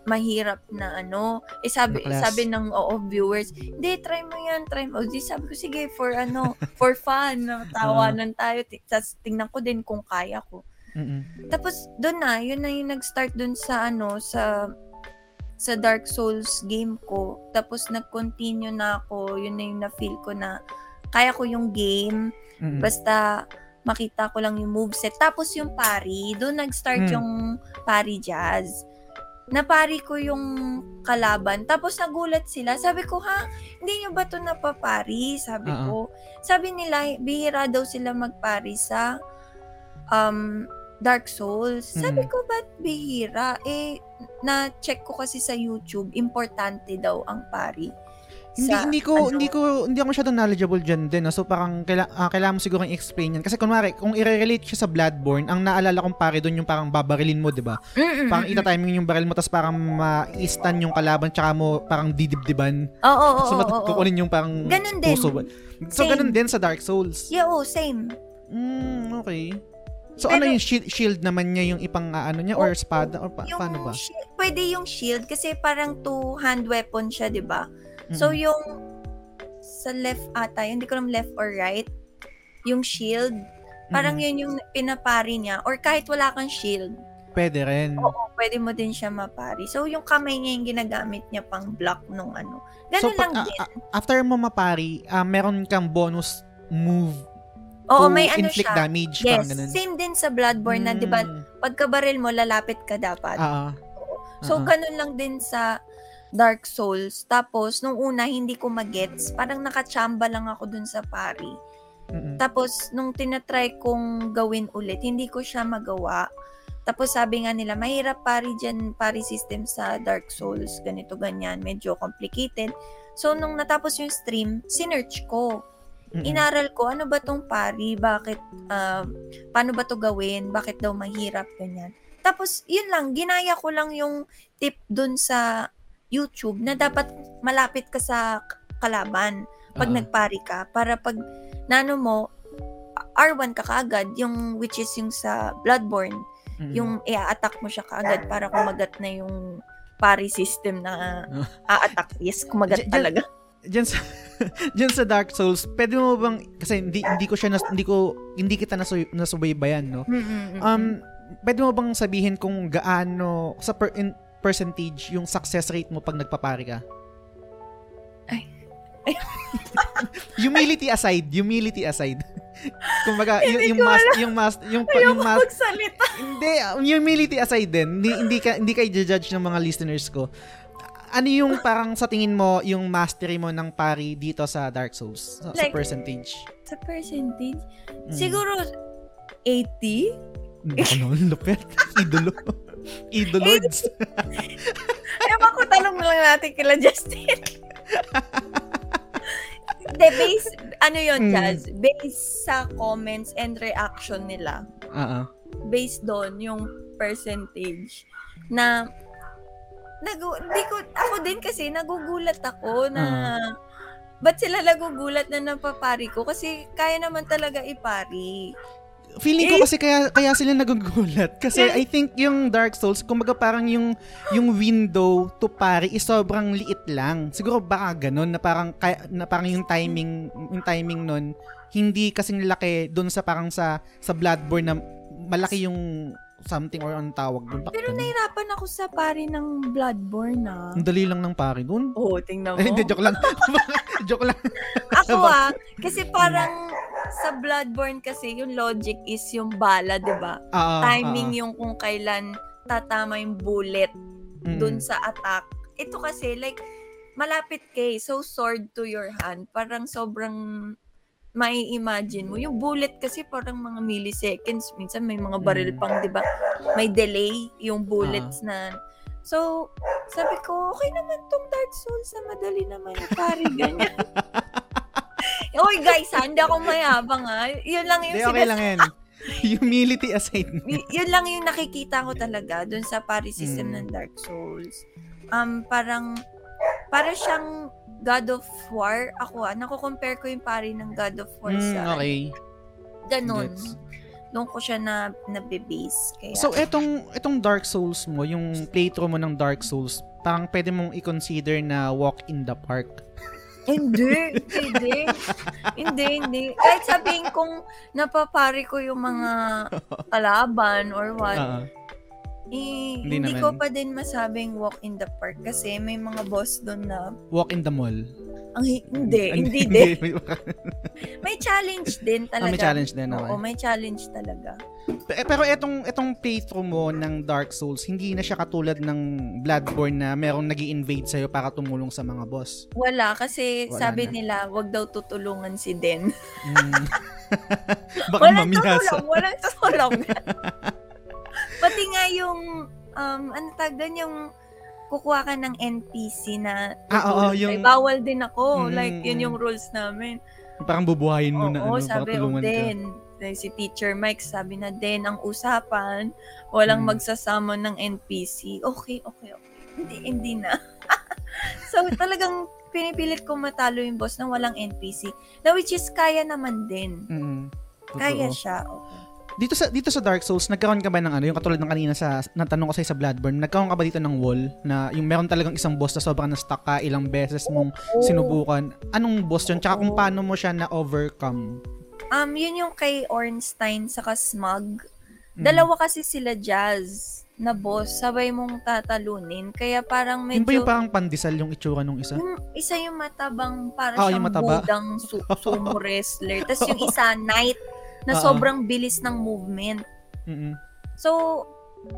mahirap na ano. Eh sabi, class. sabi ng oo, viewers, hindi, try mo yan, try mo. Di sabi ko, sige, for ano, *laughs* for fun, tawanan tayo. Ti- tas tingnan ko din kung kaya ko. mm-mm. Tapos doon na, yun na yung nag-start doon sa ano, sa sa Dark Souls game ko. Tapos nag-continue na ako, yun na yung na-feel ko na kaya ko yung game, Mm-mm. basta makita ko lang yung moveset. Tapos yung pari, doon nag-start Mm. yung pari jazz. Napari ko yung kalaban. Tapos nagulat sila. Sabi ko, ha? Hindi nyo ba ito napapari? Sabi Oo. ko. Sabi nila, bihira daw sila magpari sa um, Dark Souls. Sabi Mm. ko, ba't bihira? Eh, na-check ko kasi sa YouTube, importante daw ang pari. Hindi Sa, hindi ko ano, hindi ko hindi ako masyadong knowledgeable diyan din. No? So parang kaila, ah, kailangan mo siguro i-explain yan. Kasi kunwari, kung i-relate siya sa Bloodborne, ang naalala kong pare doon yung parang babarilin mo, 'di ba? Mm-mm. Parang ita-timing yung baril mo tapos parang ma-stun yung kalaban tsaka mo parang didibdiban. Oo, oo, oo, so oo, oo. matutukunin yung parang Ganun din. puso. So Same. ganun din sa Dark Souls. Yeah, oh, same. Mm, okay. So Pero- ano yung shield, shield naman niya yung ipang ah, ano niya or espada or pa- Yung paano ba? shi- pwede yung shield kasi parang two-hand weapon siya, di ba? So, Mm-mm. yung sa left ata, hindi ko alam left or right, yung shield, parang Mm-mm. yun yung pinapari niya. Or kahit wala kang shield, pwede rin. oo, pwede mo din siya mapari. So, yung kamay niya yung ginagamit niya pang block nung ano. Ganun pag, lang ah, din. ah, after mo mapari, ah, meron kang bonus move Oo, to may ano inflict siya. damage. Yes, parang ganun. same din sa Bloodborne na, di ba, Mm. pagkabaril mo, lalapit ka dapat. Ah, ah. So, Oo. ganun lang din sa Dark Souls. Tapos, nung una, hindi ko magets. Parang nakachamba lang ako dun sa pari. Mm-mm. Tapos, nung tinatry kong gawin ulit, hindi ko siya magawa. Tapos, sabi nga nila, mahirap pari dyan, pari system sa Dark Souls. Ganito, ganyan. Medyo complicated. So, nung natapos yung stream, sinearch ko. Mm-mm. Inaral ko, ano ba tong pari? Bakit, um, paano ba to gawin? Bakit daw mahirap? Ganyan. Tapos, yun lang, ginaya ko lang yung tip dun sa YouTube na dapat malapit ka sa kalaban pag Ah. nagpari ka para pag nano mo R1 ka kaagad yung which is yung sa Bloodborne Mm-mm. yung i-attack mo siya kaagad para kumagat na yung pari system na *laughs* a-attack yes kumagat Diyan- talaga Diyan sa *laughs* diyan sa Dark Souls, pwede mo bang kasi hindi hindi ko siya nas, hindi ko hindi kita nasu, nasubaybayan, no? Um pwede mo bang sabihin kung gaano sa per, in percentage yung success rate mo pag nagpapari ka? Ay. humility aside, humility aside. *laughs* Kumbaga, yung Hindi yung mas yung mas yung, pa- yung mas magsalita hindi, um, humility aside din. Hindi hindi ka hindi ka i-judge ng mga listeners ko. Ano yung parang sa tingin mo yung mastery mo ng pari dito sa Dark Souls sa, sa Like, percentage? sa percentage Mm. siguro 80 Hindi ko naman lupet. Idolo. Idolods. *laughs* Ewan ko, tanong na lang natin kila Justin. Hindi, base, ano yun, Mm. Jazz? Base sa comments and reaction nila. Oo. Based doon, yung percentage na nagu, di ko, ako din kasi nagugulat ako na ba't sila nagugulat na napapari ko? Kasi kaya naman talaga ipari. Feeling ko kasi kaya kaya sila nagugulat *laughs* kasi Yeah. I think yung Dark Souls kumbaga parang yung yung window to pari is sobrang liit lang. Siguro baka ganun na parang kaya, na parang yung timing yung timing nun hindi kasing laki doon sa parang sa sa Bloodborne na malaki yung something or ang tawag doon. Pero nahirapan ako sa pari ng Bloodborne na. Ang dali lang ng pari doon. Oo, oh, tingnan mo. Ay, hindi, joke lang. *laughs* *laughs* joke lang. Ako *laughs* ah, kasi parang sa Bloodborne kasi yung logic is yung bala, 'di ba? Ah, Timing ah, yung kung kailan tatama yung bullet mm. dun sa attack. Ito kasi like malapit kay so sword to your hand, parang sobrang mai imagine mo. Yung bullet kasi parang mga milliseconds. Minsan may mga baril Mm. pang, di ba? May delay yung bullets na. So, sabi ko, okay naman tong Dark Souls na madali naman yung pari ganyan. *laughs* Oy guys, ha, hindi ako mayabang ha. Yun lang yung Hindi, okay lang yan. *laughs* *laughs* Humility aside. Y- yun lang yung nakikita ko talaga dun sa pari system Mm. ng Dark Souls. Um, parang, para siyang God of War. Ako ah, nako-compare ko yung pari ng God of War Mm, sa okay. ganon. Gets. Doon ko siya na, nabe-base. Kaya, So etong etong Dark Souls mo, yung playthrough mo ng Dark Souls, parang pwede mong i-consider na walk in the park. hindi, *laughs* hindi. hindi, hindi. Kahit sabihin kong napapari ko yung mga kalaban or what, Ah, eh, Hindi hindi, naman. ko pa din masabing walk in the park kasi may mga boss doon na walk in the mall. ang hi- hindi, hindi din. May *laughs* challenge din Ah, talaga. may challenge din Oo, naman. may challenge talaga. Pe- Pero etong etong playthrough mo ng Dark Souls, hindi na siya katulad ng Bloodborne na merong nag invade sa'yo para tumulong sa mga boss. Wala kasi Wala sabi na. nila wag daw tutulungan si Den. Mm. *laughs* Baka walang mamiyasa. tutulong, walang tutulong. *laughs* Pati nga yung, um, ano tag doon, yung kukuha ka ng NPC na Ah, oo, tutulong yung- sa'yo. bawal din ako. Mm, like, yun mm. yung rules namin. Parang bubuhayin mo na Oo, ano, sabi, para oh, tulungan ka. Like, si Teacher Mike sabi na, Den, ang usapan, walang Mm. magsasama ng NPC. Okay, okay, okay. Hindi, hindi na. *laughs* so, talagang pinipilit ko matalo yung boss na walang NPC. Na which is, kaya naman din. Mm. Totoo. Kaya siya. Okay. Dito sa dito sa Dark Souls, nagkaroon ka ba ng ano, yung katulad ng kanina sa natanong ko sa'yo sa Bloodborne, nagkaroon ka ba dito ng wall na yung meron talagang isang boss na sobrang na-stuck ka, ilang beses mong sinubukan. Anong boss yun? Tsaka kung paano mo siya na-overcome? Um, yun yung kay Ornstein saka Smug. Mm. Dalawa kasi sila Jazz na boss, sabay mong tatalunin. Kaya parang Yun ba medyo... yung parang pandesal yung itsura nung isa? Yung isa yung matabang para Ah, siyang yung mataba. budang su- sumo wrestler. Tapos yung isa, *laughs* knight, na Oo. sobrang bilis ng movement. Mm-mm. So,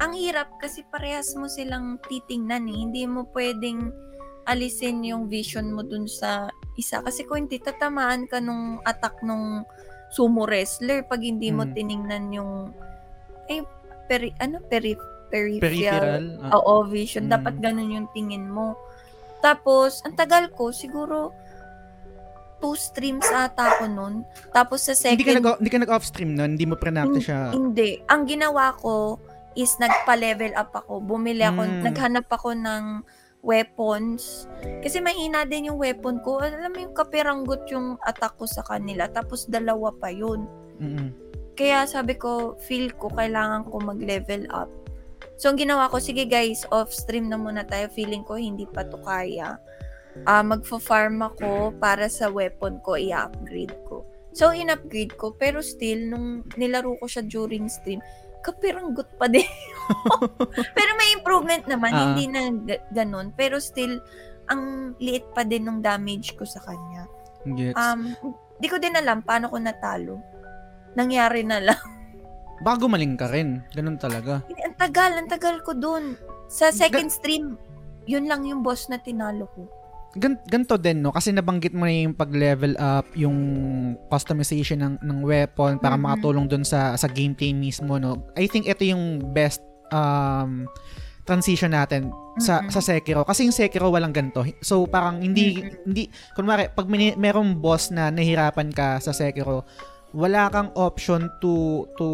ang hirap kasi parehas mo silang titingnan eh. Hindi mo pwedeng alisin yung vision mo dun sa isa. Kasi kung hindi, tatamaan ka nung attack nung sumo wrestler pag hindi mo Mm. tiningnan yung ay, peri, ano, peri, peripheral. Peripheral? Ah, Oo, vision. Mm. Dapat ganun yung tingin mo. Tapos, ang tagal ko, siguro two streams ata ko nun. Tapos sa hindi ka second, nag hindi ka nag-off-stream nun, hindi mo prenacte siya. hindi. Ang ginawa ko is nagpa-level up ako. Bumili ako, Mm. naghanap ako ng weapons. Kasi mahina din yung weapon ko. Alam mo yung kapiranggot yung attack ko sa kanila. Tapos dalawa pa yun. Mm-mm. Kaya sabi ko, feel ko kailangan ko mag-level up. So, ang ginawa ko, sige guys, off-stream na muna tayo. Feeling ko hindi pa to kaya. Ah, magfa-farm ako para sa weapon ko, i-upgrade ko. So, in-upgrade ko. Pero still, nung nilaro ko siya during stream, kapiranggot pa din. *laughs* pero may improvement naman. Ah. Hindi na ga- ganun. Pero still, ang liit pa din ng damage ko sa kanya. Gets. Um, di ko din alam paano ko natalo. Nangyari na lang. *laughs* Baka gumaling ka rin. Ganun talaga. Ang tagal, ang tagal ko dun. Sa second stream, yun lang yung boss na tinalo ko. Gan ganito din, no? Kasi nabanggit mo na yung pag-level up, yung customization ng, ng weapon para Mhm. makatulong dun sa, sa gameplay mismo, no? I think ito yung best um, transition natin sa Mhm. sa Sekiro kasi yung Sekiro walang ganito. So parang hindi Mhm. hindi kunwari pag may, merong boss na nahirapan ka sa Sekiro, wala kang option to to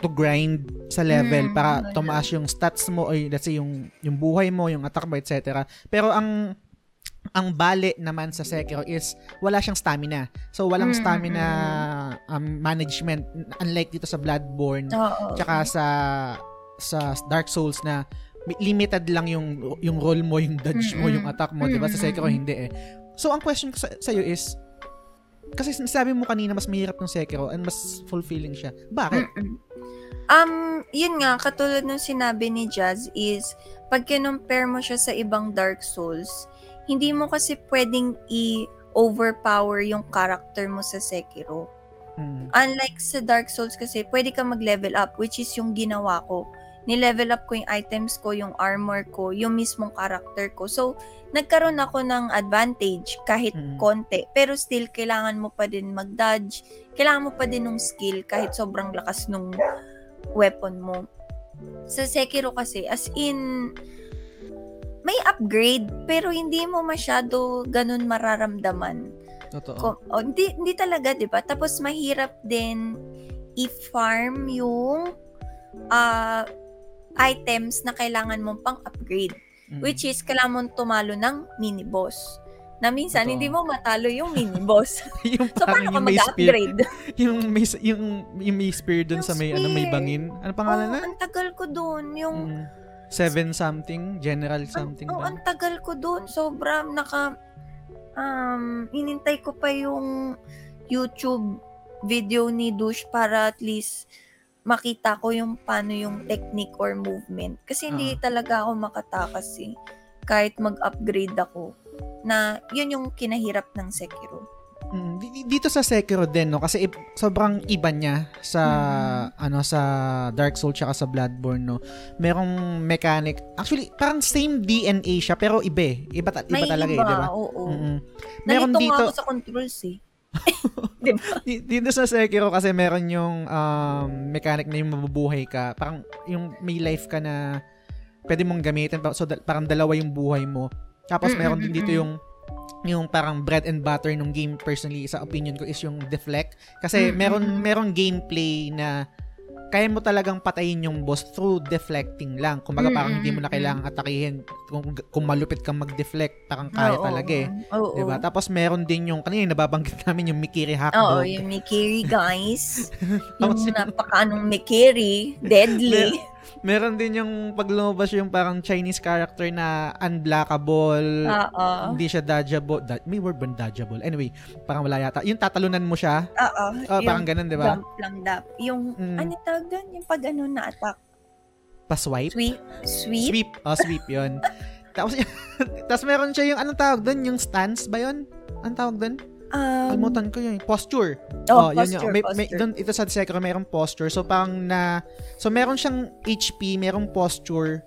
to grind sa level Mm, para wala. tumaas yung stats mo or let's say yung yung buhay mo, yung attack mo, etc. Pero ang ang bale naman sa Sekiro is wala siyang stamina. So walang Mm, stamina um, management unlike dito sa Bloodborne Oo. tsaka sa sa Dark Souls na limited lang yung yung roll mo, yung dodge mo, Mm-mm. yung attack mo, 'di ba? Sa Sekiro hindi eh. So ang question ko sa iyo is kasi sabi mo kanina mas mahirap ng Sekiro and mas fulfilling siya. Bakit? Um, yun nga, katulad ng sinabi ni Jazz is, pag kinumpare mo siya sa ibang Dark Souls, hindi mo kasi pwedeng i-overpower yung character mo sa Sekiro. Mm. Unlike sa Dark Souls kasi, pwede ka mag-level up, which is yung ginawa ko. Ni-level up ko yung items ko, yung armor ko, yung mismong character ko. So, nagkaroon ako ng advantage kahit Mm. konti. Pero still, kailangan mo pa din mag-dodge. Kailangan mo pa din ng skill kahit sobrang lakas nung weapon mo. Sa Sekiro kasi, as in, may upgrade, pero hindi mo masyado ganun mararamdaman. Totoo. Ko- oh, hindi, hindi talaga, di ba? Tapos mahirap din i-farm yung ah, items na kailangan mong pang-upgrade. Mm. Which is, kailangan mong tumalo ng mini-boss. Na minsan, Totoo. hindi mo matalo yung mini-boss. *laughs* yung so, paano ka may mag-upgrade? yung may *laughs* yung yung may spear dun Yung sa may ano may spear. bangin. Ano pangalan Oo, na? ang tagal ko doon. Yung, Mm. Seven something, general something oh, ba? ang tagal ko doon. Sobra, naka, um, inintay ko pa yung YouTube video ni Dush para at least makita ko yung paano yung technique or movement. Kasi hindi talaga ako makatakas eh. Kahit mag-upgrade ako. Na yun yung kinahirap ng Sekiro. Mm, di- di- dito sa Sekiro din no kasi sobrang iba niya sa ano sa Dark Souls tsaka sa Bloodborne no. Merong mechanic. Actually, parang same DNA siya pero iba eh. Iba, ta- iba May talaga iba, eh, di ba? oo. Meron Nalito dito ako sa controls eh. *laughs* Diba? Di- Dito sa Sekiro kasi meron yung um, mechanic na yung mabubuhay ka. Parang yung may life ka na pwede mong gamitin. So, da- parang dalawa yung buhay mo. Tapos meron din dito yung yung parang bread and butter ng game personally sa opinion ko is yung deflect kasi Mm, meron mm, mm. meron gameplay na kaya mo talagang patayin yung boss through deflecting lang. Kumbaga Mm, parang hindi mo na kailangang atakihin. Kung, kung malupit kang mag-deflect, parang kaya Oo, talaga eh. Oo. Diba? Tapos meron din yung, kanina yung nababanggit namin yung Mikiri Oo, Hackdog. yung Mikiri, guys. *laughs* Yung napakaanong Mikiri. Deadly. Meron din yung pag lumabas yung parang Chinese character na unblockable. Oo. Hindi siya dodgeable. Da- may word ba dodgeable? Anyway, parang wala yata. Yung tatalunan mo siya. Oo. Oh, yung parang ganun, di ba? Jump lang dap. Yung, Mm. ano tawag doon? Yung pag ano na attack. Pa-swipe? Sweep? Sweep? Sweep. Oh, sweep yun. *laughs* Tapos, *laughs* tapos meron siya yung, anong tawag doon? Yung stance ba yun? Anong tawag doon? Um, Kalimutan ko yun. Posture. oh, yun posture, yun. May, may, posture. doon, ito sa Sekiro, mayroong posture. So, parang na... So, meron siyang HP, merong posture.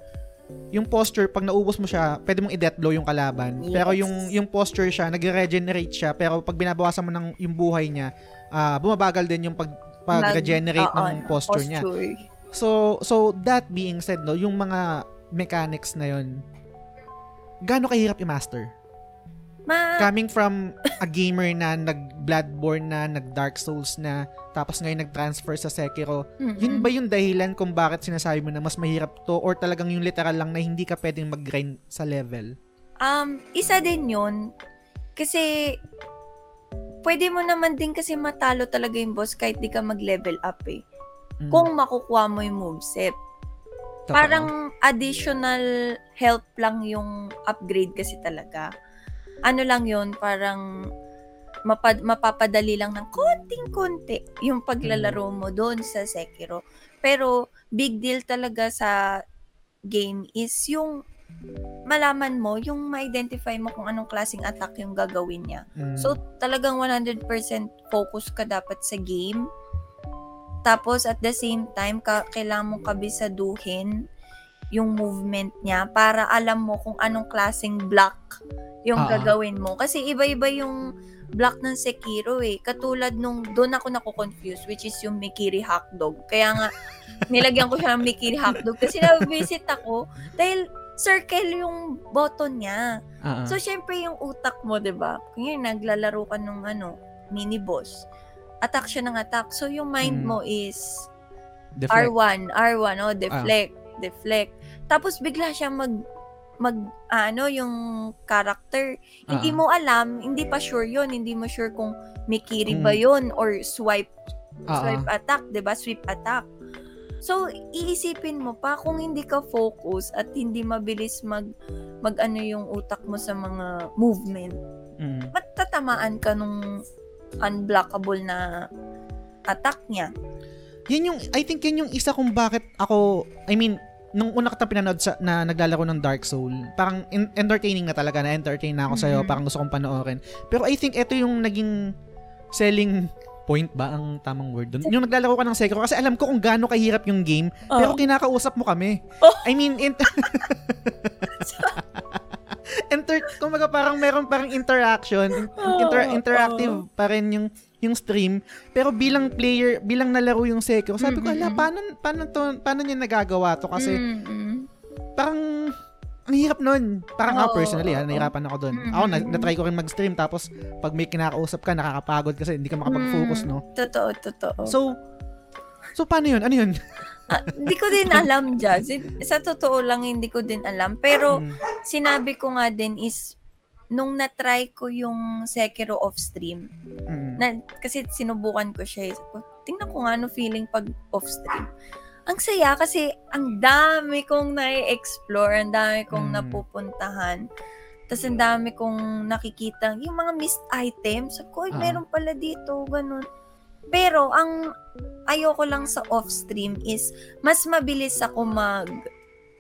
Yung posture, pag naubos mo siya, pwede mong i-death blow yung kalaban. Yes. Pero yung yung posture siya, nagre-regenerate siya. Pero pag binabawasan mo ng yung buhay niya, ah bumabagal din yung pag pag-regenerate Mag- oo, ng posture, niya. posture. So, so that being said, no, yung mga mechanics na yun, gaano kahirap i-master? Ma, Coming from a gamer na nag-Bloodborne na, nag-Dark Souls na, tapos ngayon nag-transfer sa Sekiro, Mm-mm. yun ba yung dahilan kung bakit sinasabi mo na mas mahirap to or talagang yung literal lang na hindi ka pwedeng mag-grind sa level? Um, isa din yun. Kasi, pwede mo naman din kasi matalo talaga yung boss kahit di ka mag-level up eh. Mm, Kung makukuha mo yung moveset. totoo. Parang additional help lang yung upgrade kasi talaga. Ano lang yun, parang mapad- mapapadali lang ng konting-konti yung paglalaro mo doon sa Sekiro. Pero big deal talaga sa game is yung malaman mo, yung ma-identify mo kung anong klaseng attack yung gagawin niya. Mm, So, talagang 100% focus ka dapat sa game. Tapos, at the same time, ka, kailangan mong kabisaduhin yung movement niya para alam mo kung anong klaseng block yung Ah. gagawin mo. Kasi iba-iba yung block ng Sekiro eh. Katulad nung, doon ako nako-confuse, which is yung Mikiri Hotdog. Kaya nga, *laughs* nilagyan ko siya ng Mikiri Hotdog kasi na-visit ako dahil circle yung button niya. ah. So, syempre, yung utak mo, di ba? Kung naglalaro ka nung ano, mini boss, attack siya ng attack. So, yung mind Mm. mo is Deflect. R1, R1, oh, deflect, deflect. Tapos, bigla siya mag, mag, ano, yung character. Hindi Ah, ah. mo alam, hindi pa sure yun. Hindi mo sure kung Mikiri Kung- ba yun or swipe, ah. swipe attack, di ba? Sweep attack. So, iisipin mo pa kung hindi ka focus at hindi mabilis mag, mag ano yung utak mo sa mga movement, Mm. matatamaan ka nung unblockable na attack niya. Yun yung, I think yun yung isa kung bakit ako, I mean, nung una kita pinanood sa, na naglalaro ng Dark Soul, parang in- entertaining na talaga, na-entertain na ako sa'yo, Mhm. parang gusto kong panoorin. Pero I think ito yung naging selling point ba ang tamang word doon? Yung naglalaro ka ng Sekiro, kasi alam ko kung gaano kahirap yung game, pero kinakausap mo kami. Oh. I mean, in- *laughs* *laughs* Enter, kumbaga parang meron parang interaction, in- inter- interactive pa rin yung yung stream. Pero bilang player, bilang nalaro yung Sekiro, sabi ko, ala, paano, paano, to, paano niya nagagawa to? Kasi Mm-mm. parang, ang hirap nun. Parang ako Oo, personally, ha, nahirapan ako dun. Mm-mm. Ako, na, na-try ko rin mag-stream, tapos pag may kinakausap ka, nakakapagod kasi hindi ka makapag-focus, Mm, no? Totoo, totoo. So, so paano yun? Ano yun? *laughs* Ah, Hindi ko din alam, Jazz. Sa totoo lang, hindi ko din alam. Pero, Mm. sinabi ko nga din is, nung na-try ko yung Sekiro off-stream, Mm. na, kasi sinubukan ko siya. eh. Tingnan ko nga ano feeling pag off-stream. Ang saya kasi ang dami kong na-explore, ang dami kong Mm. napupuntahan. Tapos ang dami kong nakikita, yung mga missed items. Sabi ko, "Ay, Ah. meron pala dito, ganun. Pero ang ayoko lang sa off-stream is mas mabilis ako mag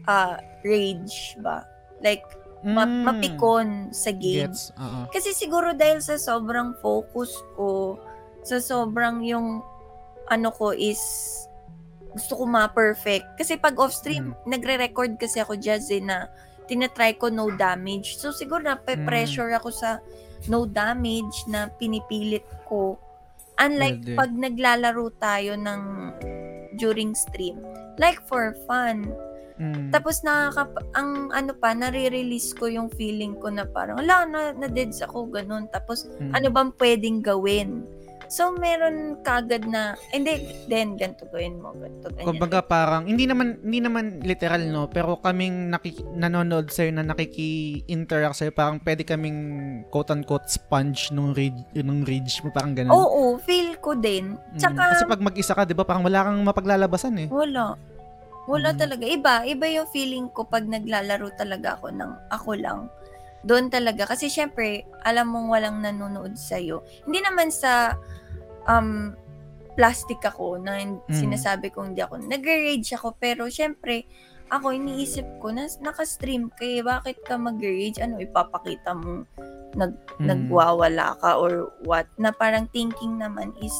ah, rage ba? Like, ma- Mm. mapikon sa game. Gets. Oo. Kasi siguro dahil sa sobrang focus ko, sa sobrang yung ano ko is gusto ko ma-perfect. Kasi pag off-stream, nagre-record kasi ako jazz eh, na tinatry ko no damage. So, siguro na pressure ako sa no damage na pinipilit ko. Unlike Pwede. pag naglalaro tayo ng during stream. Like for fun. Mm. Tapos nakaka ang ano pa nare-release ko yung feeling ko na parang wala na na deads ako ganun. Tapos Mm. ano bang pwedeng gawin? So meron kagad na hindi then ganito gawin mo ganito ganyan. Kumbaga parang hindi naman hindi naman literal no, pero kaming nakiki, nanonood sa'yo na nakiki-interact sa'yo, parang pwede kaming quote unquote sponge nung rage, nung rage mo parang ganun. Oo, feel ko din. Mm. Tsaka Kasi pag mag-isa ka, 'di ba, parang wala kang mapaglalabasan eh. wala. Wala Mm. talaga. Iba, iba yung feeling ko pag naglalaro talaga ako ng ako lang. Doon talaga. Kasi syempre, alam mong walang nanonood sa'yo. Hindi naman sa um, plastic ako na Mm. sinasabi kong hindi ako. Nag-rage ako. Pero syempre, ako iniisip ko, na, naka-stream kaya bakit ka mag-rage? Ano, ipapakita mo nag, Mm. nagwawala ka or what? Na parang thinking naman is,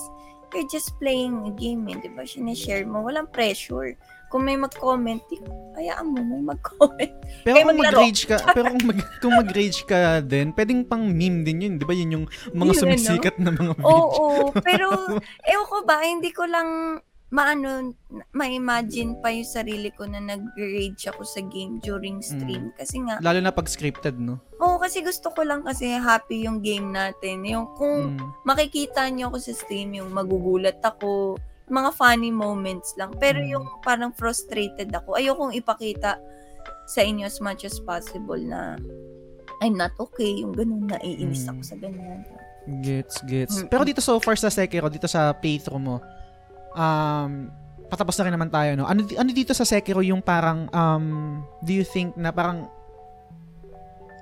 you're just playing a game eh, di ba? Sinashare mo, walang pressure. Kung may mag-comment, hayaan mo, may mag-comment. Pero Kayo kung mag-rage ka, pero kung mag kung mag-rage ka din, pwedeng pang meme din 'yun, 'di ba? Yun yung mga Yun, ano? sumisikat na mga video. Oo, pero, ewan ko ba, hindi ko lang maano, ma-imagine pa yung sarili ko na nag-rage ako sa game during stream. Kasi nga, Lalo na pag scripted, no? oo, kasi gusto ko lang kasi happy yung game natin. Yung kung Mm. makikita niyo ako sa stream, yung magugulat ako, mga funny moments lang. Pero Mm. yung parang frustrated ako, ayokong ipakita sa inyo as much as possible na I'm not okay, yung ganun, naiinis Mm. ako sa ganyan. Gets, gets. Pero dito so far sa Sekiro, dito sa playthrough mo, um, patapos na rin naman tayo, no? Ano, ano dito sa Sekiro yung parang, um, do you think na parang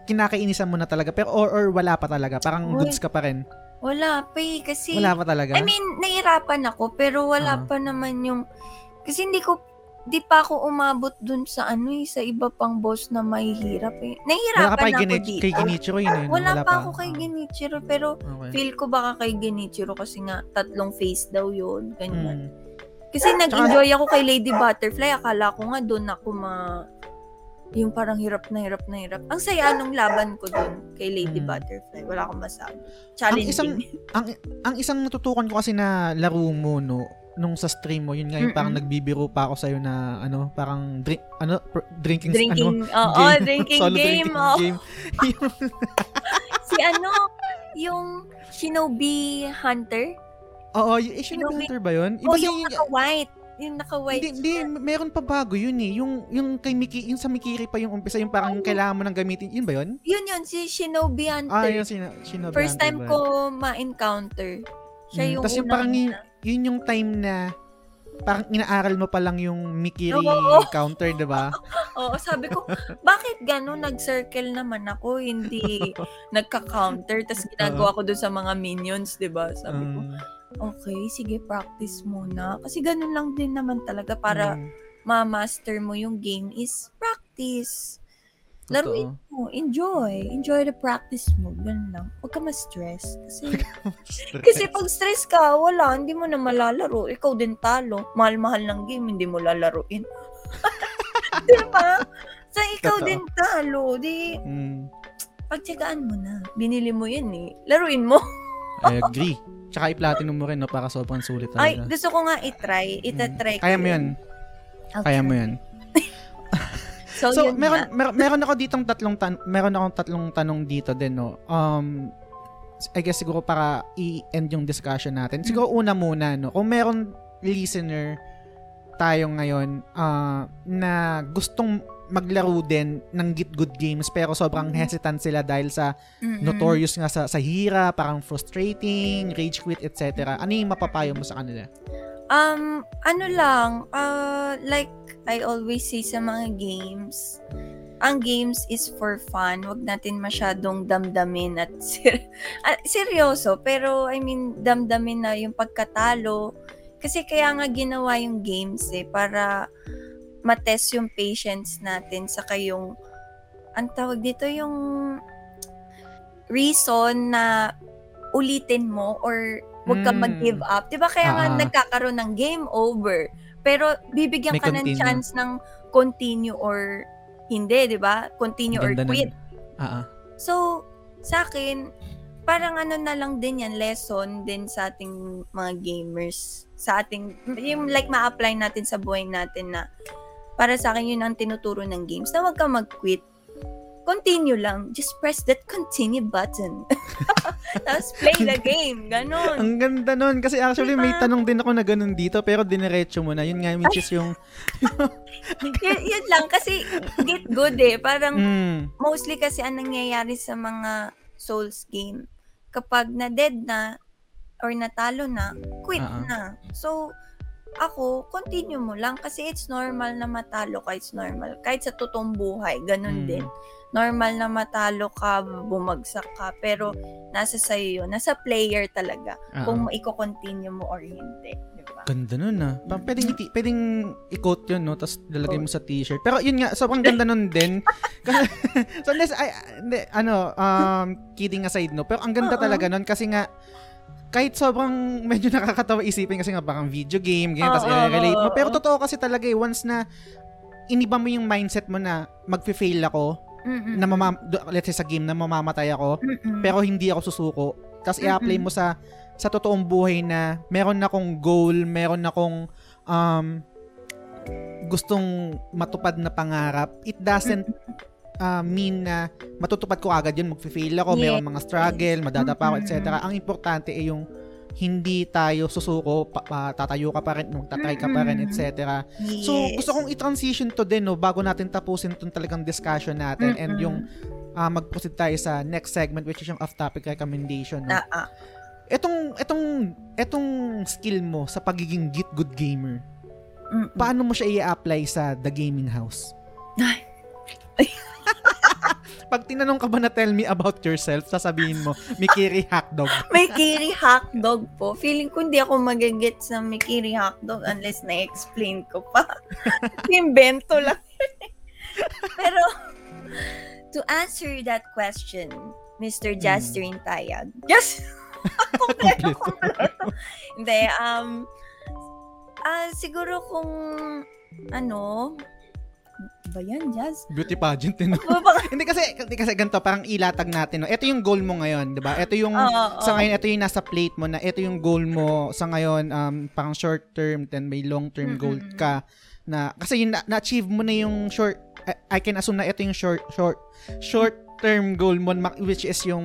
kinakainisan mo na talaga, pero or, or wala pa talaga? Parang Uy. goods ka pa rin? Wala pa eh, kasi... Wala pa talaga? I mean, nahirapan ako, pero wala Ah. pa naman yung... Kasi hindi ko... Di pa ako umabot dun sa ano eh, sa iba pang boss na mahihirap eh. wala ka pa kay, ako dito. kay Genichiro yun eh. no? Wala, pa ako kay Ah, Genichiro, pero okay. feel ko baka kay Genichiro kasi nga tatlong face daw yun. Mm. Ganyan. Kasi nag-enjoy ako kay Lady Butterfly. Akala ko nga doon ako ma... Yung parang hirap na hirap na hirap. Ang saya nung laban ko doon kay Lady Mm. Butterfly. Wala akong masabi. Ang Challenging. isang, ang, ang isang natutukan ko kasi na laro mo, no, nung sa stream mo, yun nga yung parang Mm-mm. nagbibiro pa ako sa'yo na, ano, parang drink, ano, pr- drinking, ano, drinking, *laughs* oo, game. *laughs* drinking Solo game. drinking oo. game. *laughs* si ano, yung Shinobi Hunter. Oo, yung Asian Shinobi- Hunter ba yun? Oh, Iba yung yung, naka-white. Yung naka-white. hindi, hindi, meron pa bago yun eh. Yung, yung kay Miki, yung sa Mikiri pa yung umpisa, yung parang kailangan mo nang gamitin. Yun ba yun? Yun yun, si Shinobi Hunter. Ah, yun, sino, Shinobi First Hunter time ba? ko ma-encounter. Siya Mm, yung tas yung parang yun, yun yung time na parang inaaral mo pa lang yung Mikiri Oo. counter, di ba? *laughs* Oo, sabi ko, bakit gano'n nag-circle naman ako, hindi *laughs* nagka-counter, tapos ginagawa ko dun sa mga minions, di ba? Sabi ko, Um, okay, sige, practice muna. Kasi ganun lang din naman talaga para mm, ma-master mo yung game is practice. Laruin mo, enjoy. Enjoy the practice mo. Ganun lang. Huwag ka ma-stress. Kasi, kasi pag stress ka, wala, hindi mo na malalaro. Ikaw din talo. Mahal-mahal ng game, hindi mo lalaruin. *laughs* Di ba? So, ikaw Totoo. din talo. Di, Mm, pagtsagaan mo na. Binili mo yun eh. Laruin mo. I agree. *laughs* Tsaka i-platinum mo rin, no, para sobrang sulit Ay, talaga. gusto ko nga itry. Itatry Mm. Kaya mo yan. I'll Kaya try. mo yan. *laughs* So, So, yun meron, nga. meron, meron ako *laughs* ditong tatlong tan meron akong tatlong tanong dito din, no. Um, I guess siguro para i-end yung discussion natin. Mm. Siguro una muna, no. Kung meron listener tayo ngayon ah, na gustong maglaro din ng Git Good Games pero sobrang Mm. hesitant sila dahil sa Mm-mm. notorious nga sa, sa hira, parang frustrating, rage quit, etc. Ano yung mapapayo mo sa kanila? Um, ano lang, uh, like I always say sa mga games, ang games is for fun. Huwag natin masyadong damdamin at *laughs* ser- seryoso. Pero, I mean, damdamin na yung pagkatalo. Kasi kaya nga ginawa yung games eh, para matest yung patience natin. Saka yung, ang tawag dito, yung reason na ulitin mo or huwag ka Mm. mag-give up. 'Di ba kaya nga Ah. nagkakaroon ng game over, pero bibigyan May ka ng continue. chance ng continue or hindi, di ba? Continue or Ganda nun. quit. Ah, ah. So, sa akin, parang ano na lang din yan, lesson din sa ating mga gamers. Sa ating, yung like ma-apply natin sa buhay natin na para sa akin yun ang tinuturo ng games na huwag kang mag-quit. Continue lang. Just press that continue button. *laughs* Tapos play the game. Ganon. Ang ganda nun. Kasi actually, may Diba? tanong din ako na ganun dito, pero diniretso mo na. Yun nga, which is yung... *laughs* yun, yun lang. Kasi get good eh. Parang Mm, mostly kasi ang nangyayari sa mga Souls game, kapag na-dead na or natalo na, quit ah. na. So, ako, continue mo lang kasi it's normal na matalo ka, it's normal. Kahit sa totoong buhay, ganun Mm. din. Normal na matalo ka, bumagsak ka, pero nasa sa'yo yun. Nasa player talaga. ah, Kung i-continue mo or hindi. Di ba? Ganda nun ah. Pa- Pwedeng, iti- pwedeng i-quote yun, no? Tapos lalagay mo sa t-shirt. Pero yun nga, sobrang ganda nun *laughs* din. *laughs* So, unless, hindi, ano, um, kidding aside, no? Pero ang ganda Oo. talaga nun kasi nga, kahit sobrang *laughs* medyo nakakatawa isipin kasi nga parang video game, ganyan, tapos Oo, i-relate mo. Pero oo. totoo kasi talaga eh, once na iniba mo yung mindset mo na magfe-fail ako, Mm-mm. na do- let's say sa game na mamamatay ako, Mm-mm. pero hindi ako susuko. Tapos i-apply mo sa sa totoong buhay na meron akong goal, meron akong um, gustong matupad na pangarap. It doesn't uh, mean na matutupad ko agad yun, magfe-fail ako, Yes. meron mga struggle, madadapa ako, etc. Ang importante ay yung hindi tayo susuko, pa, pa- tatayo ka pa rin, magtatry ka pa rin, etc. So, Yes. gusto kong i-transition to din, no, bago natin tapusin itong talagang discussion natin and Mm-mm. yung ah, mag-proceed tayo sa next segment which is yung off-topic recommendation. No? Ah. Etong, etong, etong skill mo sa pagiging git good gamer, Mm-mm. paano mo siya i-apply sa The Gaming House? Ay. *laughs* Pag tinanong ka ba na tell me about yourself, sasabihin mo, Mikiri Hotdog. May kiri hotdog *laughs* po. Feeling ko hindi ako magagit sa may kiri hotdog unless na-explain ko pa. *laughs* Invento lang. *laughs* Pero, to answer that question, Mr. Jasterin Tayag. Yes! kompleto, kompleto. Hindi, um, ah siguro kung, ano, ba yan, Jazz? Beauty pageant, eh, *laughs* no? Hindi kasi, hindi kasi ganito, parang ilatag natin, no? Ito yung goal mo ngayon, di ba? Ito yung, *laughs* Oo, sa oo. ngayon, ito yung nasa plate mo na ito yung goal mo sa ngayon, um, parang short term, then may long term goal Mm-mm. ka na, kasi yung na- na-achieve mo na yung short, I, I can assume na ito yung short, short, short term goal mo, ma- which is yung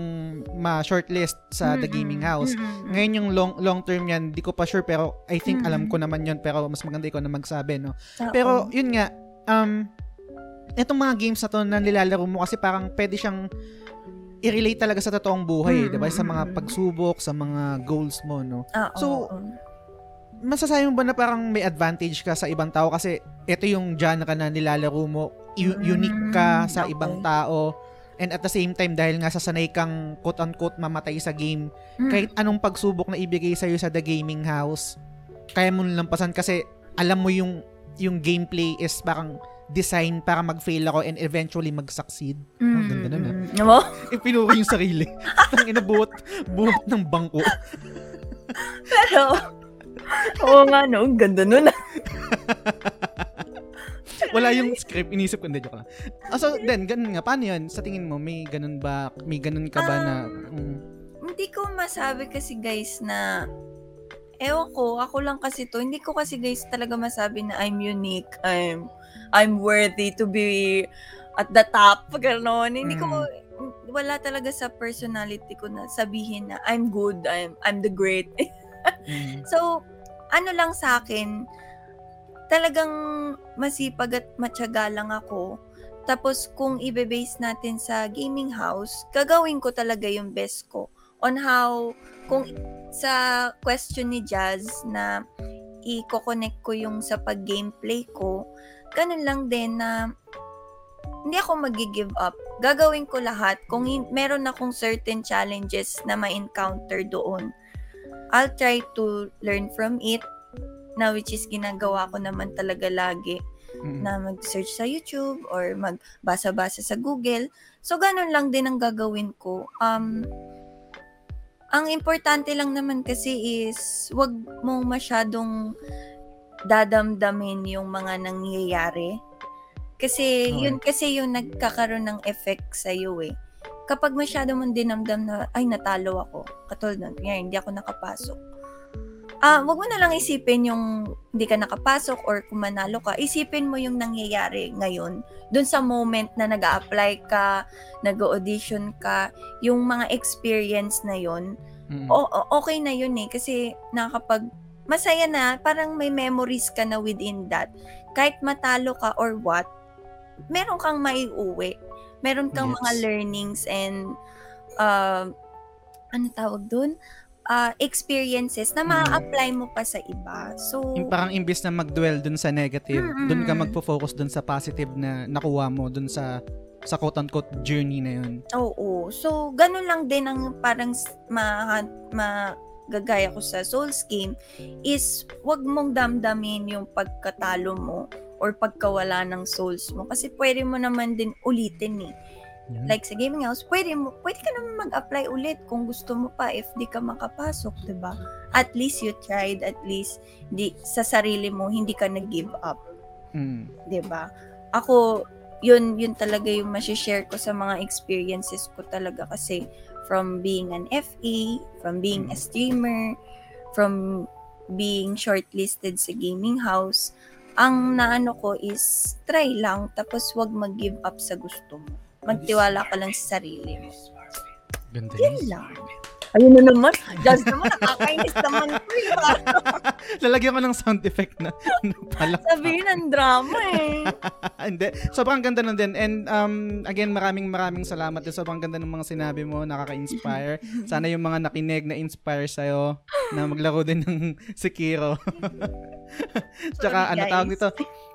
ma-shortlist sa The. Gaming House. Ngayon yung long long term yan, di ko pa sure pero I think alam ko naman yun pero mas maganda ikaw na magsabi, no? Pero yun nga, um, itong mga games na to na nilalaro mo kasi parang pwede siyang i-relate talaga sa totoong buhay, Mm, di ba? Sa mga mm, mm. pagsubok, sa mga goals mo, no? Oo, So, oo. Masasabi mo ba na parang may advantage ka sa ibang tao kasi ito yung genre na nilalaro mo, u- unique ka Mm, sa okay. ibang tao, and at the same time, dahil nga sasanay kang quote-unquote mamatay sa game, Mm. kahit anong pagsubok na ibigay sa'yo sa The Gaming House, kaya mo lampasan kasi alam mo yung yung gameplay is parang design para mag-fail ako and eventually mag-succeed. Ang ganda nun, ah. Mm. Mo? *laughs* Ipinuri yung sarili. *laughs* Ang inabuot, buhat ng bangko. Pero, oo nga no, ang ganda nun. ah. *laughs* Wala yung script, inisip ko, hindi, joke lang. Ah, so, then, ganun nga, paano yun? Sa tingin mo, may ganun ba, may ganun ka ba na, mm, Hindi ko masabi kasi guys na, ewan ko, ako lang kasi to, hindi ko kasi guys talaga masabi na I'm unique, I'm, I'm worthy to be at the top, gano'n. Hindi ko, wala talaga sa personality ko na sabihin na I'm good, I'm, I'm the great. mm, So, ano lang sa akin, talagang masipag at matyaga lang ako. Tapos, kung ibe-base natin sa gaming house, gagawin ko talaga yung best ko on how, kung sa question ni Jazz na i-connect ko yung sa pag-gameplay ko, ganun lang din na hindi ako magi-give up. Gagawin ko lahat. Kung hin- meron akong certain challenges na ma-encounter doon, I'll try to learn from it na which is ginagawa ko naman talaga lagi na mag-search sa YouTube or magbasa-basa sa Google. So, ganun lang din ang gagawin ko. Um, ang importante lang naman kasi is wag mong masyadong dadamdamin yung mga nangyayari. Kasi Okay. yun kasi yung nagkakaroon ng effect sa iyo eh. Kapag masyado mong dinamdam na ay natalo ako, katulad nun, kaya hindi ako nakapasok. Ah, wag mo na lang isipin yung hindi ka nakapasok or kung manalo ka. Isipin mo yung nangyayari ngayon dun sa moment na nag apply ka, nag-audition ka, yung mga experience na yon Mm. o, okay na yun eh. Kasi nakakapag, masaya na, parang may memories ka na within that. Kahit matalo ka or what, meron kang maiuwi. Meron kang Yes. mga learnings and, uh, ano tawag dun? Uh, experiences na Mm. ma-apply mo pa sa iba. So, Yung parang imbis na mag-dwell dun sa negative, Mm-mm. dun ka magfo-focus dun sa positive na nakuha mo dun sa sa quote-unquote journey na yun. Oo. So, ganun lang din ang parang s- ma, magagaya ko sa Souls game is wag mong damdamin yung pagkatalo mo or pagkawala ng souls mo kasi pwede mo naman din ulitin eh. Yun. Like sa gaming house, pwede mo pwede ka naman mag-apply ulit kung gusto mo pa if di ka makapasok, 'di ba? At least you tried, at least di sa sarili mo hindi ka nag-give up. Mm. 'di ba? Ako, yun yun talaga yung ma-share ko sa mga experiences ko talaga kasi from being an FA, from being a streamer, from being shortlisted sa gaming house, ang naano ko is try lang tapos wag mag-give up sa gusto mo. Magtiwala ka lang sa sarili mo. Ganda Yan yun. lang. Ayun na naman. Just naman, nakakainis naman *laughs* ko eh. *laughs* Lalagyan ko ng sound effect na, na pala. Sabihin ng drama eh. *laughs* Hindi. Sobrang ganda nun din. And um, again, maraming maraming salamat din. Sobrang ganda ng mga sinabi mo. Nakaka-inspire. Sana yung mga nakinig na inspire sa'yo na maglaro din ng Sekiro. Tsaka Sorry, ano tawag guys. dito?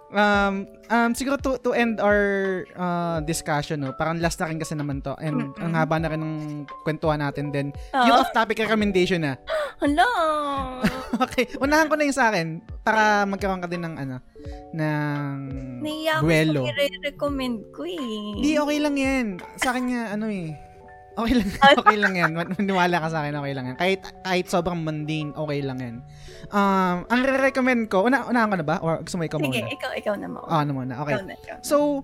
Um, um, siguro to, to end our uh, discussion, no? parang last na rin kasi naman to. And Mm-mm. ang haba na rin ng kwentuhan natin din. Yung Oh, off-topic recommendation na. *gasps* hala. *laughs* okay, unahan ko na yung sa akin para magkaroon ka din ng ano, ng Naiya ako duelo. sa i-recommend ko eh. Hindi, okay lang yan. Sa akin nga, ano eh. Okay lang, *laughs* okay lang yan. Man- Maniwala ka sa akin, okay lang yan. Kahit, kahit sobrang mundane, okay lang yan. Um, ang re-recommend ko, una, unahan ko na ba? Or gusto mo ikaw Sige, muna? ikaw, ikaw na mo. Ah, ano muna, okay. Ikaw na, ikaw. So,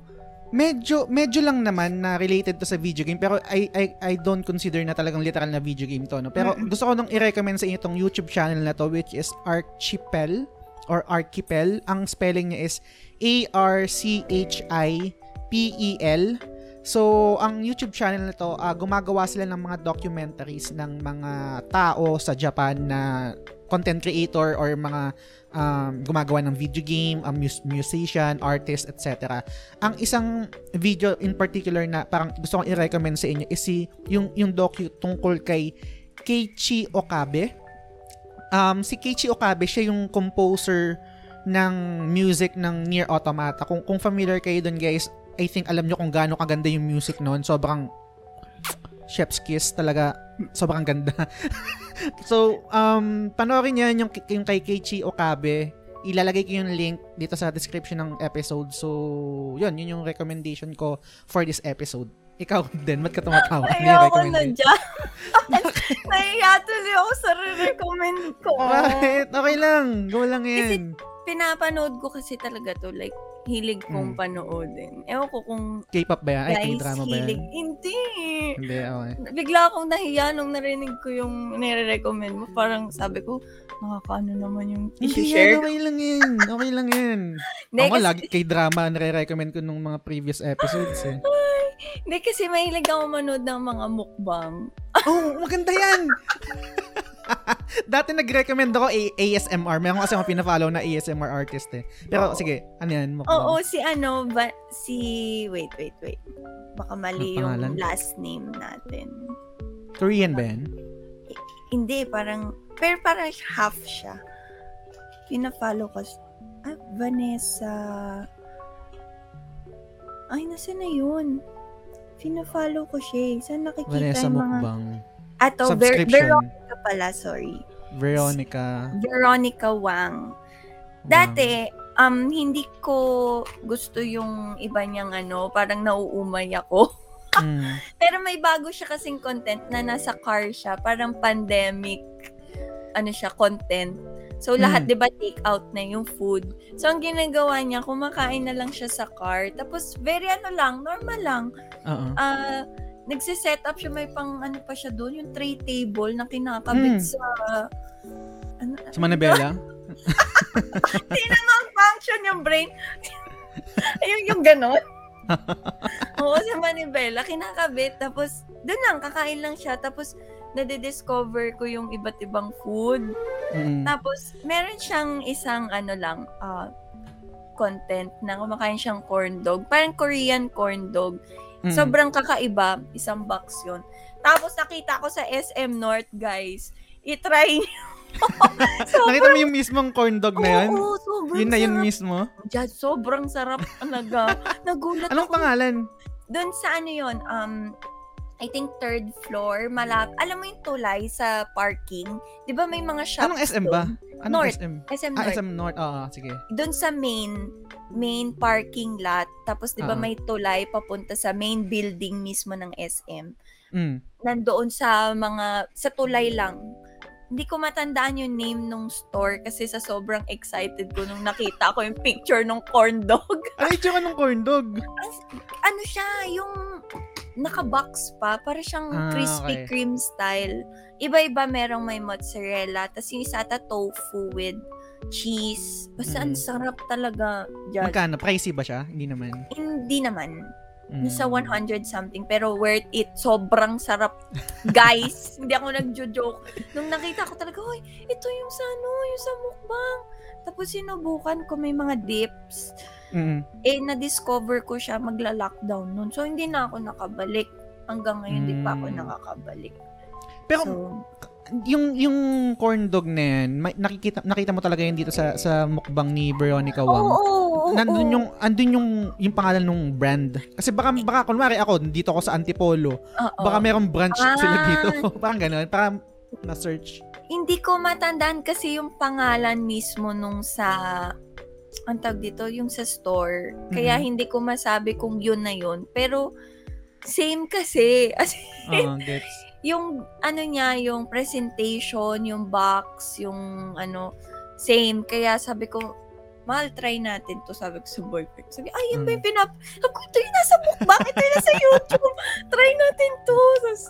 medyo medyo lang naman na related to sa video game pero I I I don't consider na talagang literal na video game to no. Pero Mm-mm. gusto ko nung i-recommend sa inyo itong YouTube channel na to which is Archipel or Archipel. Ang spelling niya is A R C H I P E L. So, ang YouTube channel na to, ah, gumagawa sila ng mga documentaries ng mga tao sa Japan na content creator or mga um, gumagawa ng video game, um, mus- musician, artist, etc. Ang isang video in particular na parang gusto kong i-recommend sa inyo is si, yung, yung docu tungkol kay Keiichi Okabe. Um, si Keiichi Okabe, siya yung composer ng music ng Nier Automata. Kung, kung familiar kayo dun guys, I think alam nyo kung gaano kaganda yung music noon. Sobrang chef's kiss talaga. Sobrang ganda. *laughs* so, um, panoorin niya yung, yung kay Keiichi Okabe. Ilalagay ko yung link dito sa description ng episode. So, yun, yun yung recommendation ko for this episode. Ikaw *laughs* din, ba't ka tumatawa? Ayaw ko na dyan. Nahiya tuloy ako sa re-recommend ko. Bakit? Okay lang. Go lang Kasi yan. pinapanood ko kasi talaga to. Like, hilig kong Mm. panoodin. Ewan ko kung K-pop ba yan? Ay, K-drama ba hilig. yan? Hindi. Hindi, okay. Bigla akong nahiya nung narinig ko yung nire-recommend mo. Parang sabi ko, nakakaano naman yung Hindi yan, ko. okay lang yan. Okay lang yan. Hindi, *laughs* Ako lagi kay drama nare-recommend ko nung mga previous episodes eh. hindi kasi mahilig ako manood ng mga mukbang. Oh, maganda yan! *laughs* *laughs* Dati nag-recommend ako A- ASMR. Meron kasi ako pina-follow na ASMR artist eh. Pero Oo. sige, ano yan? Oo, si ano, ba, si, wait, wait, wait. Baka mali Ang yung pangalan? last name natin. Korean ba yan? Hindi, parang, pero parang half siya. Pina-follow ko. si- Ah, Vanessa. Ay, nasa na yun? Pina-follow ko siya eh. Saan nakikita Vanessa yung mga... Mukbang. Ato, Ver- Subscription. Veronica pala, sorry. Veronica. Veronica Wang. Dati, um, hindi ko gusto yung iba niyang ano, parang nauumay ako. *laughs* Mm. Pero may bago siya kasing content na nasa car siya, parang pandemic, ano siya, content. So, lahat, Mm. di ba, take out na yung food. So, ang ginagawa niya, kumakain na lang siya sa car. Tapos, very ano lang, normal lang. Oo. Ah, nagsiset up siya, may pang ano pa siya doon, yung tray table na kinakabit Mm. sa... Ano, Sa Manabela? Hindi *laughs* na function yung brain. *laughs* Ayun yung ganon. *laughs* Oo, sa manibela, kinakabit. Tapos, doon lang, kakain lang siya. Tapos, nade-discover ko yung iba't ibang food. Mm. Tapos, meron siyang isang, ano lang, ah, content na kumakain siyang corn dog. Parang Korean corn dog. Mm. Sobrang kakaiba. Isang box yun. Tapos, nakita ko sa SM North, guys. I-try *laughs* niyo. *laughs* Nakita mo yung mismong corn dog na yun? Oo, sobrang Yun na yun sarap. mismo? Diyad, sobrang sarap talaga. *laughs* Nagulat Anong ako. pangalan? Doon sa ano yun, um, I think third floor, malap. Alam mo yung tulay sa parking? Di ba may mga shops Anong SM ba? Anong North. SM? SM Ah, North. SM North. Oo, sige. Doon sa main, main parking lot. Tapos di ba Oo. may tulay papunta sa main building mismo ng SM. Mm. Nandoon sa mga, sa tulay lang. Hindi ko matandaan yung name nung store kasi sa sobrang excited ko nung nakita ko yung picture ng corn dog. Ano yung tsura ng corn dog? ano siya, yung naka-box pa, para siyang Ah, Krispy okay. Kreme style. Iba-iba merong may mozzarella, tapos yung isa ata tofu with cheese. Basta ang Mm. sarap talaga. Dyan. Magkano? Pricey ba siya? Hindi naman. Hindi naman. Mm. Nasa 100 something, pero worth it. Sobrang sarap. *laughs* Guys, hindi ako nagjo-joke. Nung nakita ko talaga, hoy, ito yung sa ano, yung sa mukbang. Tapos sinubukan ko may mga dips. Mm. eh, na-discover ko siya magla-lockdown nun. So, hindi na ako nakabalik. Hanggang ngayon, hindi pa ako Mm. nakakabalik. Pero so, yung yung corn dog na yan, may- nakikita nakita mo talaga yun dito sa sa mukbang ni Veronica Wang. oo, oo, Nandun oo. yung andun yung yung pangalan ng brand. Kasi baka baka kunwari ako dito ako sa Antipolo, Oo. baka merong branch sila Ah. dito. *laughs* Parang gano'n, para na-search. Hindi ko matandaan kasi yung pangalan mismo nung sa ang tawag dito, yung sa store. Kaya Mhm. hindi ko masabi kung yun na yun. Pero, same kasi. *laughs* As Oo, gets. Yung ano niya, yung presentation, yung box, yung ano, same. Kaya sabi ko, mahal, try natin to. Sabi ko sa boyfriend. Sabi, ay, yan ba yung pinap... Sabi ko, ito yung nasa mukbang, ito yung nasa YouTube. *laughs* try natin to. Tapos,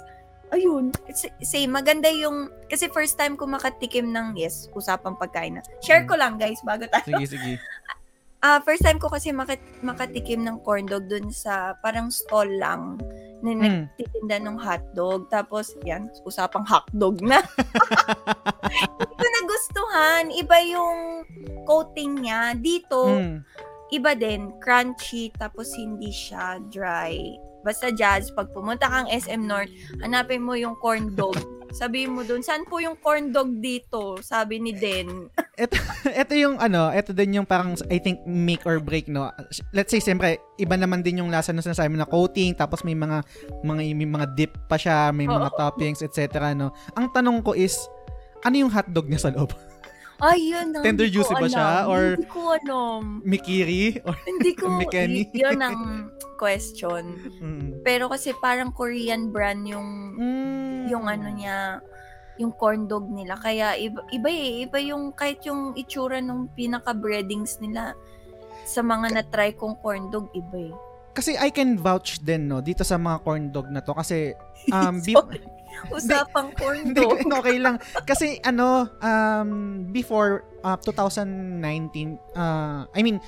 ayun. It's- Same, maganda yung... Kasi first time ko makatikim ng, yes, usapang pagkain na. Share ko lang, guys, bago tayo. Sige, sige. *laughs* Ah, first time ko kasi makat makatikim ng corn dog dun sa parang stall lang na Mm. nagtitinda ng hotdog. Tapos, yan, usapang hotdog na. *laughs* Hindi ko nagustuhan. Iba yung coating niya. Dito, Mm. iba din. Crunchy, tapos hindi siya dry. Basta Jazz, pag pumunta kang SM North, hanapin mo yung corn dog. *laughs* Sabihin mo dun, saan po yung corn dog dito? Sabi ni Den. *laughs* ito yung ano, ito din yung parang I think make or break no. Let's say siyempre iba naman din yung lasa ng sinasabi na coating tapos may mga mga may mga dip pa siya, may mga Oo. toppings etc. no. Ang tanong ko is ano yung hotdog niya sa loob? *laughs* Ay, yun ang Tender juicy ba siya? Or- Hindi ko alam. Mikiri or Hindi ko, *laughs* Mikeni? yun ang question. mm. Pero kasi parang Korean brand yung, Mm. yung ano niya, yung corn dog nila. Kaya iba, iba eh, iba yung kahit yung itsura ng pinaka-breadings nila sa mga na-try kong corn dog, iba eh. Kasi I can vouch din no dito sa mga corn dog na to kasi *laughs* um be-. *laughs* Usapang corn Hindi, dog. *laughs* okay lang. Kasi ano, um, before uh, 2019, uh, I mean,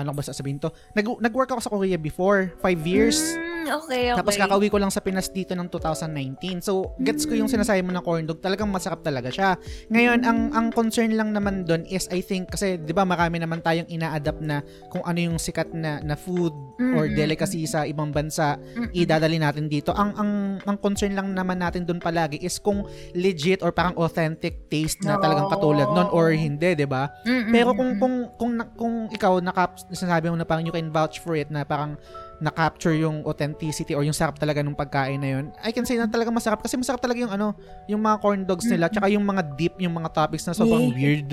paano ko ba sasabihin to? Nag, nag-work ako sa Korea before, five years. Mm, okay, okay. Tapos kakauwi ko lang sa Pinas dito ng 2019. So, gets ko yung sinasabi mo na corn dog. Talagang masarap talaga siya. Ngayon, ang ang concern lang naman doon is I think kasi 'di ba marami naman tayong ina-adapt na kung ano yung sikat na na food or delicacy sa ibang bansa idadali natin dito. Ang ang ang concern lang naman natin doon palagi is kung legit or parang authentic taste na talagang katulad nun or hindi, 'di ba? Mm-mm. Pero kung kung kung na- kung ikaw naka sinasabi mo na parang you can vouch for it na parang na-capture yung authenticity or yung sarap talaga ng pagkain na yun. I can say na talaga masarap kasi masarap talaga yung ano, yung mga corn dogs nila, tsaka yung mga dip, yung mga toppings na sobrang Yeah. weird.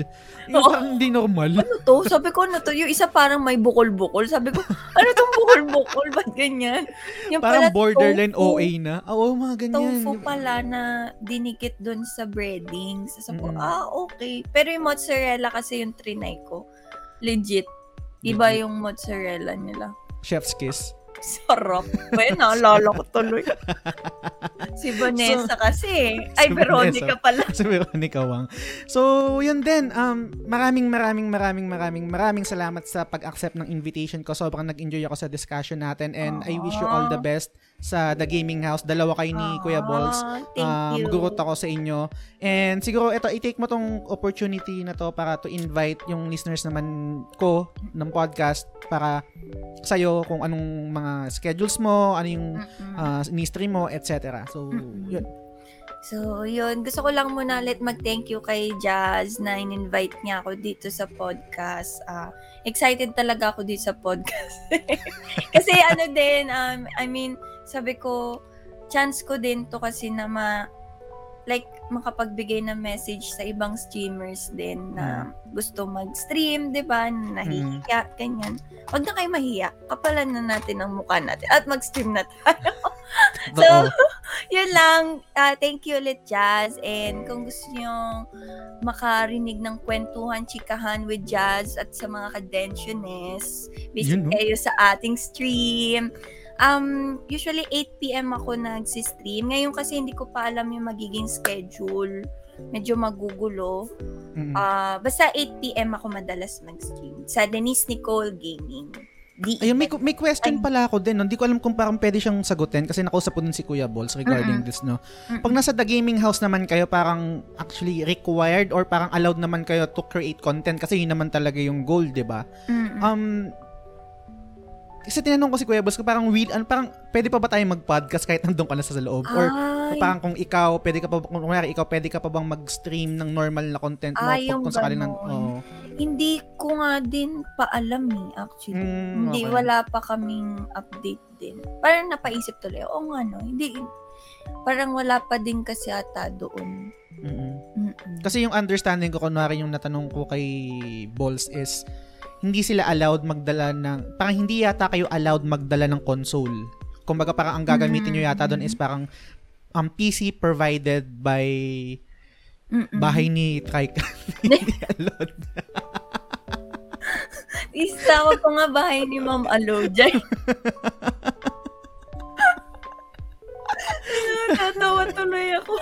Yung Oo. parang hindi normal. Ano to? Sabi ko, ano to? Yung isa parang may bukol-bukol. Sabi ko, ano tong bukol-bukol? Ba't ganyan? Yung Parang pala borderline tofu. OA na. Ah, Oo, mga ganyan. Tofu pala na dinikit dun sa breadings. Sabi ko, Mm-mm. ah, okay. Pero yung mozzarella kasi yung trinay ko. Legit. Iba yung mozzarella nila. Chef's kiss. Sarap. Well, naalala *laughs* ko tuloy. *laughs* si Vanessa kasi. Ay, Si Veronica pala. *laughs* si Veronica Wang. So, yun din. Um, maraming, maraming, maraming, maraming, maraming salamat sa pag-accept ng invitation ko. Sobrang nag-enjoy ako sa discussion natin and I wish you all the best sa The Gaming House. Dalawa kayo ni Kuya Balls. Ah, Thank Ah, you. Magurot ako sa inyo. And siguro ito, i-take mo tong opportunity na to para to invite yung listeners naman ko ng podcast para sa'yo kung anong mga schedules mo, ano yung uh, ni-stream mo, etc. So, yun. So, yun. Gusto ko lang muna ulit mag-thank you kay Jazz na in-invite niya ako dito sa podcast. Ah, excited talaga ako dito sa podcast. *laughs* kasi ano din, um, I mean, sabi ko, chance ko din to kasi na ma, like, makapagbigay ng message sa ibang streamers din na gusto mag-stream, di ba? Nahihiya, ganyan. Huwag na kayo mahiya. Kapalan na natin ang mukha natin at mag-stream na tayo. *laughs* So, *laughs* yun lang. Ah, thank you ulit, Jazz. And kung gusto nyo makarinig ng kwentuhan, chikahan with Jazz at sa mga kadensionists, visit Yun, no? kayo sa ating stream. Um, usually 8pm ako nagsi-stream. Ngayon kasi hindi ko pa alam yung magiging schedule. Medyo magugulo. Mm. Ah, basta 8pm ako madalas mag-stream. Sa Denise Nicole Gaming. D- Ayun, may, may question pala ako din. No? Hindi ko alam kung parang pwede siyang sagutin kasi nakausap ko din si Kuya Balls regarding Mm-mm. this, no? Mm-mm. Pag nasa The Gaming House naman kayo, parang actually required or parang allowed naman kayo to create content kasi yun naman talaga yung goal, di ba? Mm-mm. Um, kasi tinanong ko si Kuya kung parang will, ano, parang pwede pa ba tayo mag-podcast kahit nandun ka na sa loob? Or Ay, parang kung ikaw, pwede ka pa, kung kunwari, ikaw, pwede ka pa bang mag-stream ng normal na content mo? Yung kung sakali ng, oo. Hindi ko nga din pa alam eh, actually. Mm, hindi, okay. wala pa kaming update din. Parang napaisip tuloy, oo nga no, hindi, parang wala pa din kasi ata doon. Mm-mm. Mm-mm. Kasi yung understanding ko, kunwari yung natanong ko kay Balls is, hindi sila allowed magdala ng, parang hindi yata kayo allowed magdala ng console. Kumbaga parang ang gagamitin nyo yata doon is parang um, PC provided by Mm-mm. bahay ni Trike. *laughs* *laughs* hindi *laughs* allowed. Isa ko nga bahay ni Ma'am Alojay. Tatawa tuloy ako.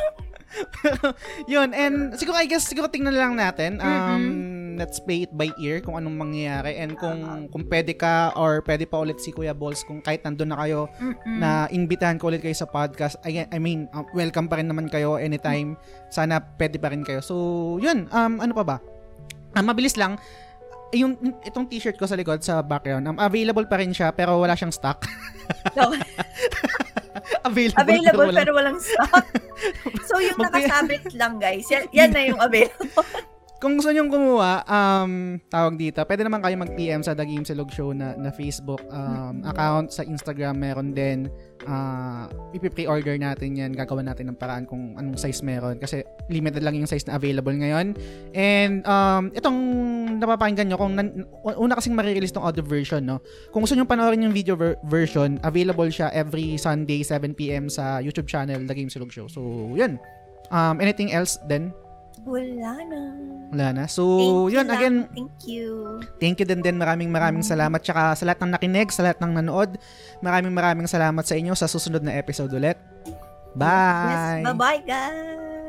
Yun, and siguro I guess siguro tingnan lang natin. Um Mm-mm. let's play it by ear kung anong mangyayari and kung kung pwede ka or pwede pa ulit si Kuya Balls kung kahit nandun na kayo Mm-mm. na imbitahan ko ulit kayo sa podcast. I, I mean, uh, welcome pa rin naman kayo anytime. Sana pwede pa rin kayo. So, yun. Um, ano pa ba? Ah, mabilis lang. Yung itong t-shirt ko sa likod sa background, um, available pa rin siya pero wala siyang stock. *laughs* available, Available wala- pero walang *laughs* stock. So, yung nakasabit lang, guys. Yan, yan na yung available. *laughs* Kung gusto nyong kumuha, um, tawag dito, pwede naman kayo mag-PM sa The Game Silog Show na, na Facebook um, account. Sa Instagram meron din. Uh, ipi-pre-order natin yan. Gagawa natin ng paraan kung anong size meron. Kasi limited lang yung size na available ngayon. And um, itong napapakinggan nyo, kung nan- una kasing marirelease tong audio version, no? Kung gusto nyo panoorin yung video ver- version, available siya every Sunday, 7pm sa YouTube channel, The Game Silog Show. So, yun. Um, anything else then? Wala na. Wala na. So, Thank yun, lang. again, Thank you. thank you din din. Maraming maraming salamat. Tsaka sa lahat ng nakinig, sa lahat ng nanood, maraming maraming salamat sa inyo sa susunod na episode ulit. Bye! Yes, bye-bye, guys.